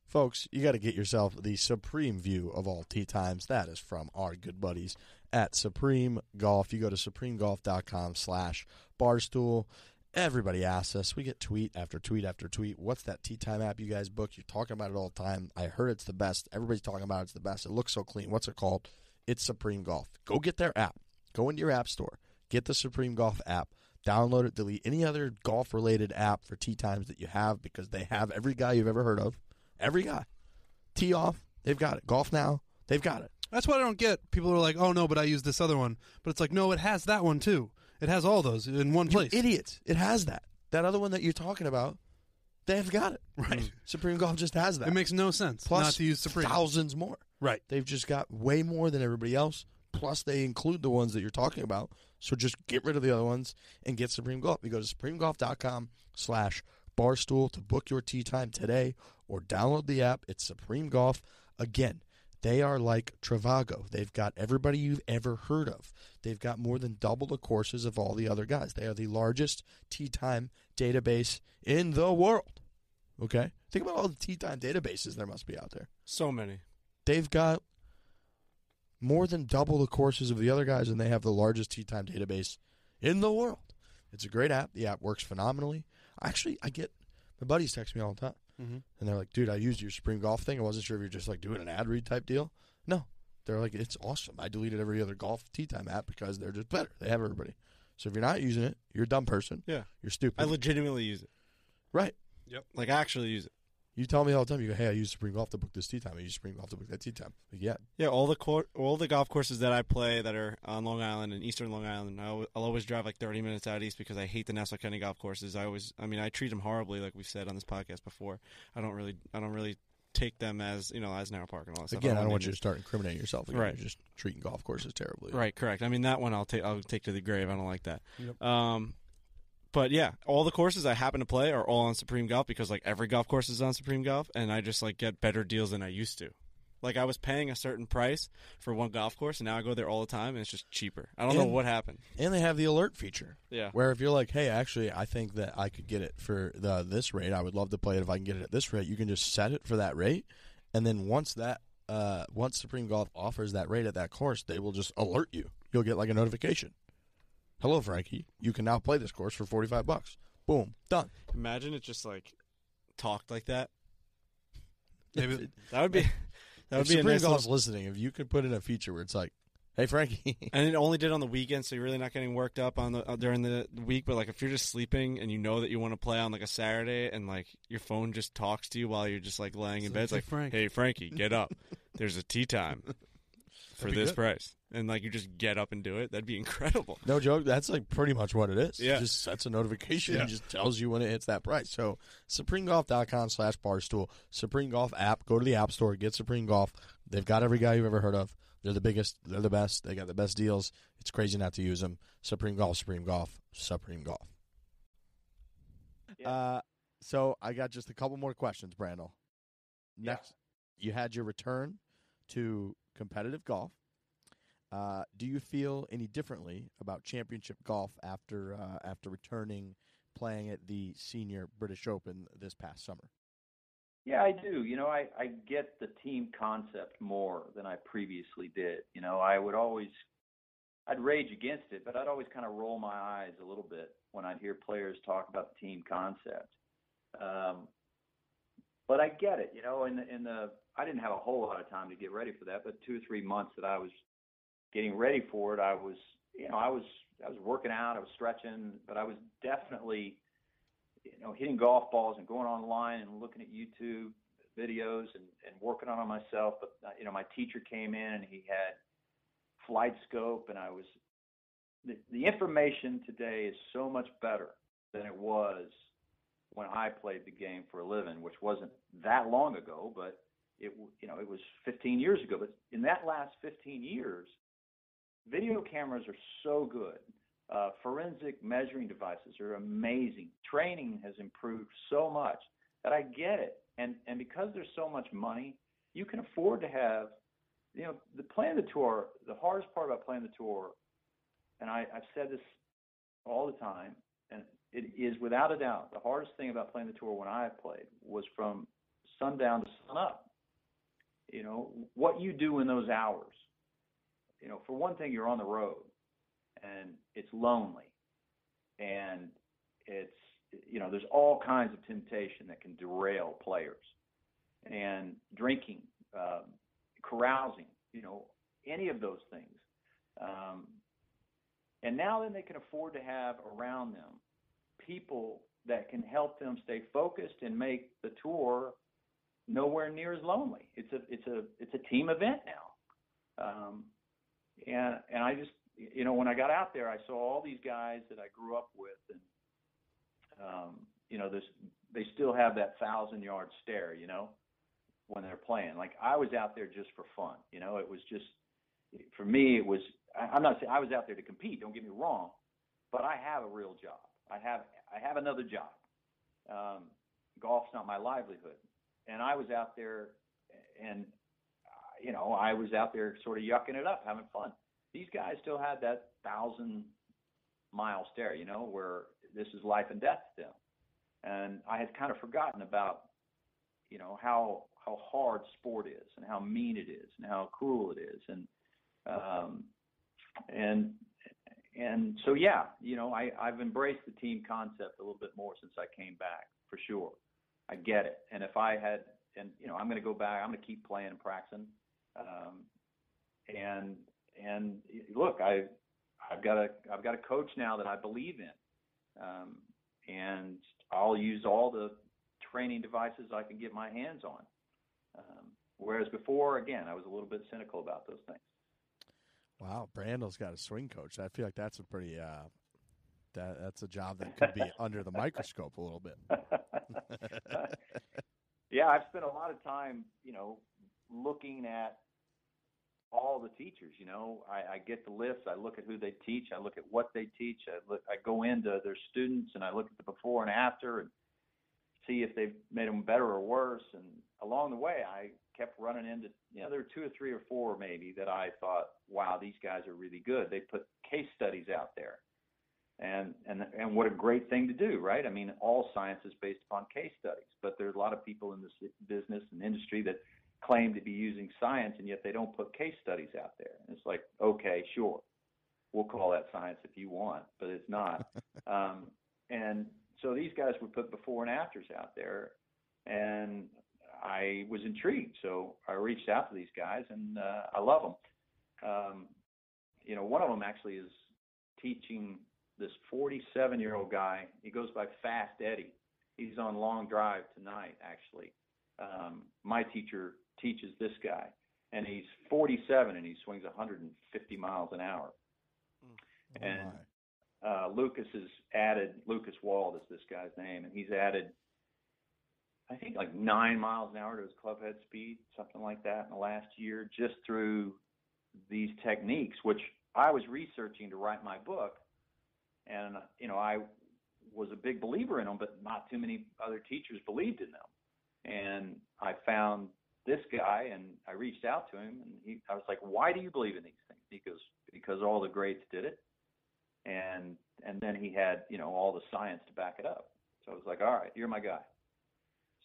Folks, you got to get yourself the supreme view of all tee times. That is from our good buddies at Supreme Golf. You go to supremegolf.com slash barstool. Everybody asks us. We get tweet after tweet after tweet. What's that tee time app you guys book? You're talking about it all the time. I heard it's the best. Everybody's talking about it's the best. It looks so clean. What's it called? It's Supreme Golf. Go get their app. Go into your app store. Get the Supreme Golf app. Download it. Delete any other golf related app for tee times that you have because they have every guy you've ever heard of. Every guy. Tee off, they've got it. GolfNow, they've got it. That's what I don't get. People are like, "Oh no, but I use this other one." But it's like, no, it has that one too. It has all those in one place. You idiots. It has that. That other one that you're talking about, they've got it. Right. Mm-hmm. Supreme Golf just has that. It makes no sense Plus not to use Supreme. thousands more. Right. They've just got way more than everybody else. Plus, they include the ones that you're talking about. So just get rid of the other ones and get Supreme Golf. You go to supremegolf.com slash barstool to book your tee time today or download the app. It's Supreme Golf. Again, they are like Trivago. They've got everybody you've ever heard of. They've got more than double the courses of all the other guys. They are the largest tee time database in the world. Okay? Think about all the tee time databases there must be out there So many. they've got more than double the courses of the other guys, and they have the largest tee time database in the world. It's a great app. The app works phenomenally. Actually, I get my buddies text me all the time, Mhm. and they're like, "Dude, I used your Supreme Golf thing. I wasn't sure if you're just like doing an ad read type deal." No, they're like, "It's awesome. I deleted every other golf tee time app because they're just better. They have everybody." So if you're not using it, you're a dumb person. Yeah. You're stupid. I legitimately use it. Right. Yep. Like I actually use it. You tell me all the time. You go, "Hey, I use Supreme Golf to book this tee time. I use Supreme Golf to book that tee time." Like, yeah, Yeah, all the cour- all the golf courses that I play that are on Long Island and Eastern Long Island, I'll, I'll always drive like 30 minutes out east because I hate the Nassau County golf courses. I always, I mean, I treat them horribly, like we've said on this podcast before. I don't really, I don't really take them as you know Eisenhower Park and all that stuff. again, I don't name want you to start incriminating yourself. Again. Right. You're just treating golf courses terribly. Right, correct. I mean that one I'll take I'll take to the grave. I don't like that. Yep. Um but yeah, all the courses I happen to play are all on Supreme Golf because like every golf course is on Supreme Golf and I just like get better deals than I used to. Like I was paying a certain price for one golf course and now I go there all the time and it's just cheaper. I don't know what happened. And they have the alert feature. Yeah. Where if you're like, hey, actually, I think that I could get it for the this rate. I would love to play it if I can get it at this rate. You can just set it for that rate, and then once that uh, once Supreme Golf offers that rate at that course, they will just alert you. You'll get like a notification. Hello, Frankie. You can now play this course for forty five bucks. Boom, done. Imagine it just like talked like that. Maybe That would be that would if be a Supreme nice Golf's little, listening, if you could put in a feature where it's like, hey, Frankie, and it only did on the weekend, so you're really not getting worked up on the uh, during the week. But like, if you're just sleeping and you know that you want to play on like a Saturday, and like your phone just talks to you while you're just like laying in It's bed, it's like, like, Frank." "Hey, Frankie, get up! There's a tee time for this good. price," and like you just get up and do it. That'd be incredible. No joke. That's like pretty much what it is. Yeah. It just sets a notification Yeah. and just tells you when it hits that price. So supremegolf.com slash barstool. Supreme Golf app. Go to the app store. Get Supreme Golf. They've got every guy you've ever heard of. They're the biggest. They're the best. They got the best deals. It's crazy not to use them. Supreme Golf, Supreme Golf, Supreme Golf. Yeah. Uh, so I got just a couple more questions, Brandel. Yeah. Next, you had your return to competitive golf. Uh, do you feel any differently about championship golf after uh, after returning playing at the senior British Open this past summer? Yeah, I do. You know, I, I get the team concept more than I previously did. You know, I would always, I'd rage against it, but I'd always kind of roll my eyes a little bit when I'd hear players talk about the team concept. Um, but I get it. You know, in the, in the, I didn't have a whole lot of time to get ready for that, but two or three months that I was getting ready for it, I was, you know, I was, I was working out, I was stretching, but I was definitely you know, hitting golf balls and going online and looking at YouTube videos and, and working on it myself. But uh, you know, my teacher came in and he had flight scope, and I was the, the information today is so much better than it was when I played the game for a living, which wasn't that long ago, but it you know it was 15 years ago. But in that last 15 years, video cameras are so good. Uh, forensic measuring devices are amazing. Training has improved so much that I get it. And and because there's so much money, you can afford to have, you know, the plan the tour. The hardest part about playing the tour, and I, I've said this all the time, and it is without a doubt the hardest thing about playing the tour when I played was from sundown to sun up. You know what you do in those hours. You know, for one thing, you're on the road and it's lonely and it's you know there's all kinds of temptation that can derail players and drinking um, carousing you know any of those things um, and now then they can afford to have around them people that can help them stay focused and make the tour nowhere near as lonely it's a it's a it's a team event now um, and and I just you know when I got out there, I saw all these guys that I grew up with, and um, you know this they still have that thousand yard stare, you know, when they're playing. Like I was out there just for fun, you know. It was just for me. It was I'm not saying I was out there to compete. Don't get me wrong, but I have a real job. I have I have another job. Um, golf's not my livelihood, and I was out there, and you know I was out there sort of yucking it up, having fun these guys still had that thousand mile stare, you know, where this is life and death them. And I had kind of forgotten about, you know, how how hard sport is and how mean it is and how cruel it is. And um and and so yeah, you know, I, I've embraced the team concept a little bit more since I came back, for sure. I get it. And if I had and you know, I'm gonna go back, I'm gonna keep playing and practicing. Um and and look, I I've got a I've got a coach now that I believe in, um, and I'll use all the training devices I can get my hands on. Um, whereas before, again, I was a little bit cynical about those things. Wow, Brandel's got a swing coach. I feel like that's a pretty uh, that that's a job that could be under the microscope a little bit. yeah, I've spent a lot of time, you know, looking at all the teachers. You know, I, I get the lists. I look at who they teach. I look at what they teach. I look. I go into their students and I look at the before and after and see if they've made them better or worse. And along the way, I kept running into. You know, there were two or three or four maybe that I thought, wow, these guys are really good. They put case studies out there. And and and what a great thing to do, right? I mean, all science is based upon case studies, but there's a lot of people in this business and industry that claim to be using science and yet they don't put case studies out there. And it's like, okay, sure, we'll call that science if you want, but it's not. um, and so these guys would put before and afters out there, and I was intrigued. So I reached out to these guys, and uh, I love them. Um, you know, one of them actually is teaching this 47 year old guy. He goes by Fast Eddie. He's on long drive tonight, actually. Um, my teacher teaches this guy, and he's 47 and he swings 150 miles an hour. Oh, and uh, Lucas has added Lucas Wald is this guy's name, and he's added I think like nine miles an hour to his club head speed, something like that, in the last year, just through these techniques, which I was researching to write my book, and you know I was a big believer in them, but not too many other teachers believed in them, and I found this guy and I reached out to him and he I was like, Why do you believe in these things? He goes, Because all the greats did it and and then he had, you know, all the science to back it up. So I was like, All right, you're my guy.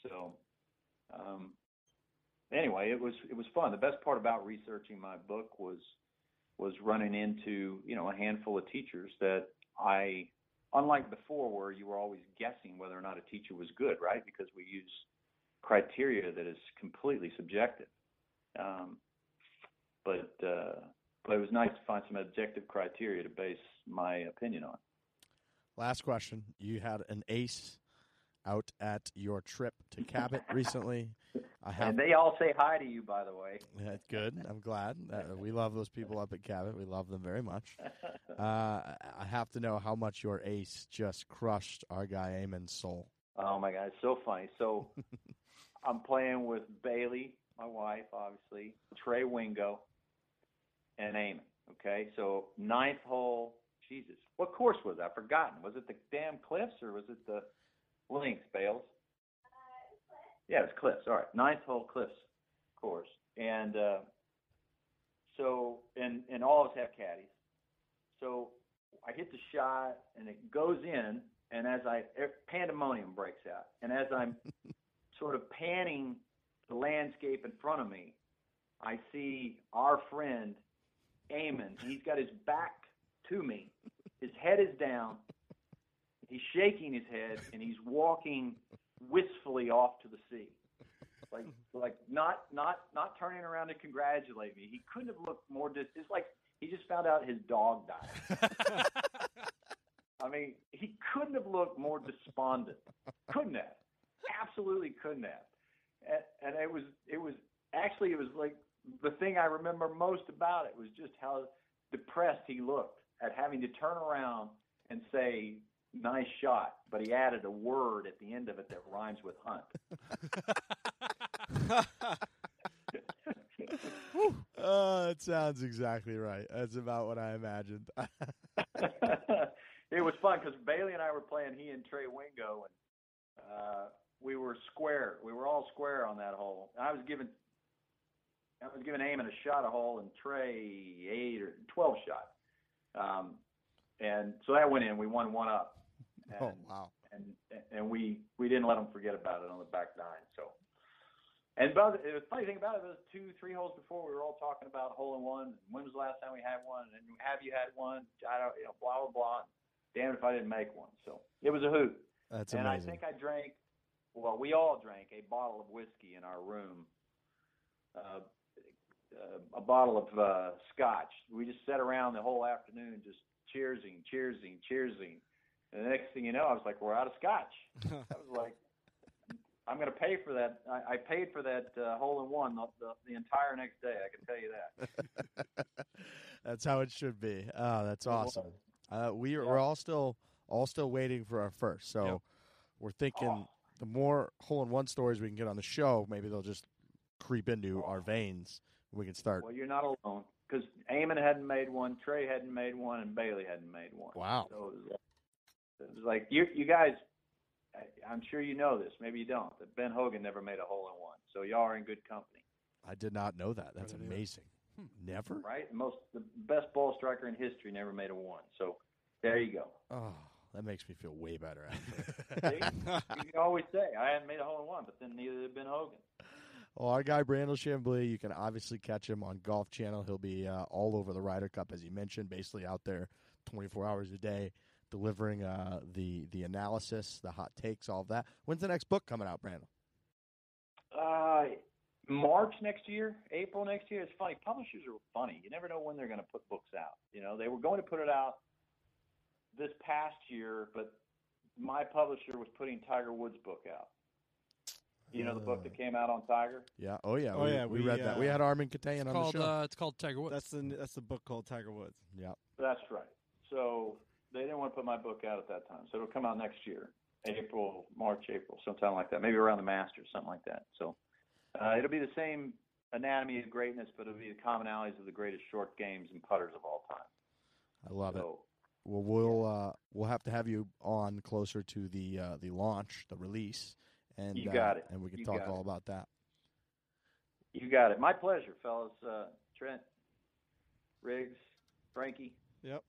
So um anyway, it was it was fun. The best part about researching my book was was running into, you know, a handful of teachers that I unlike before where you were always guessing whether or not a teacher was good, right? Because we use criteria that is completely subjective. Um, but uh, but it was nice to find some objective criteria to base my opinion on. Last question: You had an ace out at your trip to Cabot recently. I have, and they all say hi to you, by the way. That's good. I'm glad. Uh, we love those people up at Cabot. We love them very much. Uh, I have to know how much your ace just crushed our guy Eamon's soul. Oh my god, it's so funny. So I'm playing with Bailey, my wife, obviously, Trey Wingo, and Eamon. Okay, so ninth hole. Jesus, what course was that? I've forgotten. Was it the damn cliffs or was it the links, Bales? Yeah, it's cliffs. All right, ninth hole cliffs course, and uh, so and and all of us have caddies. So I hit the shot and it goes in, and as I pandemonium breaks out, and as I'm sort of panning the landscape in front of me, I see our friend Eamon. He's got his back to me. His head is down. He's shaking his head and he's walking wistfully off to the sea. Like like not not not turning around to congratulate me. He couldn't have looked more dis it's like he just found out his dog died. I mean, he couldn't have looked more despondent. Couldn't have absolutely couldn't have. And, and it was it was actually it was like the thing I remember most about it was just how depressed he looked at having to turn around and say nice shot, but he added a word at the end of it that rhymes with hunt. oh, it sounds exactly right. That's about what I imagined. it was fun because Bailey and I were playing he and Trey Wingo, and uh, we were square. We were all square on that hole. I was given, I was giving Eamon a shot a hole and Trey eight or twelve shot. Um, and so that went in. We won one up. Oh wow! and and we we didn't let them forget about it on the back nine. So, and but the funny thing about it was two three holes before we were all talking about hole in one. When was the last time we had one? And have you had one? I don't you know blah blah blah. Damn if I didn't make one. So it was a hoot. That's and amazing. I think I drank. Well, we all drank a bottle of whiskey in our room. Uh, uh, a bottle of uh, scotch. We just sat around the whole afternoon, just cheersing, cheersing, cheersing, And the next thing you know, I was like, we're out of scotch. I was like, I'm going to pay for that. I, I paid for that uh, hole in one the, the, the entire next day. I can tell you that. That's how it should be. Oh, that's awesome. Uh, we are, Yeah. we're all still all still waiting for our first. So Yep. we're thinking Oh. the more hole in one stories we can get on the show, maybe they'll just creep into our veins. We can start. Well, you're not alone because Eamon hadn't made one, Trey hadn't made one, and Bailey hadn't made one. Wow. So it was, like- it was like you, you guys. I- I'm sure you know this. Maybe you don't. That Ben Hogan never made a hole in one. So y'all are in good company, I did not know that. That's didn't either. amazing. Never. right? The most, the best ball striker in history never made a one. So there you go. Oh, that makes me feel way better. See? you can always say I hadn't made a hole in one, but then neither did Ben Hogan. Well, our guy Brandel Chamblee, you can obviously catch him on Golf Channel. He'll be uh, all over the Ryder Cup, as he mentioned, basically out there 24 hours a day, delivering uh, the the analysis, the hot takes, all of that. When's the next book coming out, Brandon? Uh, March next year, April next year. It's funny. Publishers are funny. You never know when they're going to put books out. You know, they were going to put it out this past year, but my publisher was putting Tiger Woods' book out. You know the book that came out on Tiger. Yeah. Oh yeah. Oh, we, yeah, we, we, read that. We uh, had Armen Keteyian It's on called the show. uh, it's called Tiger Woods. That's the that's the book called Tiger Woods. yeah. That's right. So they didn't want to put my book out at that time. So it'll come out next year, April, March, April, sometime like that. Maybe around the Masters, something like that. So uh, it'll be the same anatomy of greatness, but it'll be the commonalities of the greatest short games and putters of all time. I love it. Well, we'll uh, we'll have to have you on closer to the uh, the launch, the release, and You uh, got it. and we can You talk all it. about that. You got it. My pleasure, fellas. Uh, Trent, Riggs, Frankie. Yep.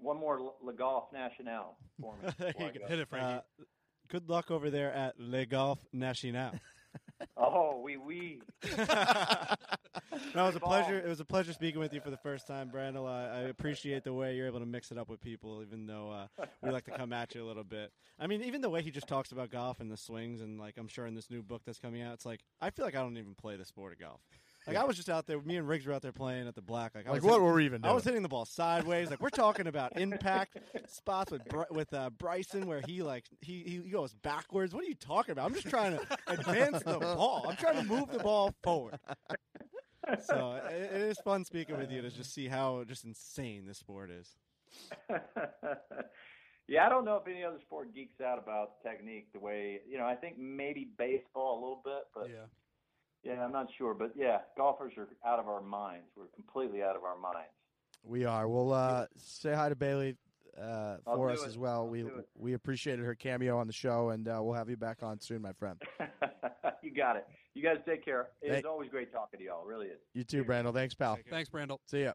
One more Le- Le Golf National for me. You I go. go. Hit it, Frankie. Uh, good luck over there at Le Golf National. Oh, we we. No, it was a pleasure. It was a pleasure speaking with you for the first time, Brandel. I, I appreciate the way you're able to mix it up with people, even though uh, we like to come at you a little bit. I mean, even the way he just talks about golf and the swings, and like I'm sure in this new book that's coming out, it's like I feel like I don't even play the sport of golf. Like I was just out there, me and Riggs were out there playing at the black. Like, I Like was what hitting- were we even doing? I was hitting the ball sideways. Like we're talking about impact spots with Br- with uh, Bryson, where he like he he goes backwards. What are you talking about? I'm just trying to advance the ball. I'm trying to move the ball forward. So it, it is fun speaking with you to just see how just insane this sport is. yeah, I don't know if any other sport geeks out about technique the way you know. I think maybe baseball a little bit, but yeah. Yeah, I'm not sure. But yeah, golfers are out of our minds. We're completely out of our minds. We are. We'll uh, say hi to Bailey uh, for us it. as well. I'll we we appreciated her cameo on the show, and uh, we'll have you back on soon, my friend. you got it. You guys take care. It's Thank- always great talking to y'all. It really is. You too, Brandel. Thanks, pal. Thanks, Brandel. See ya.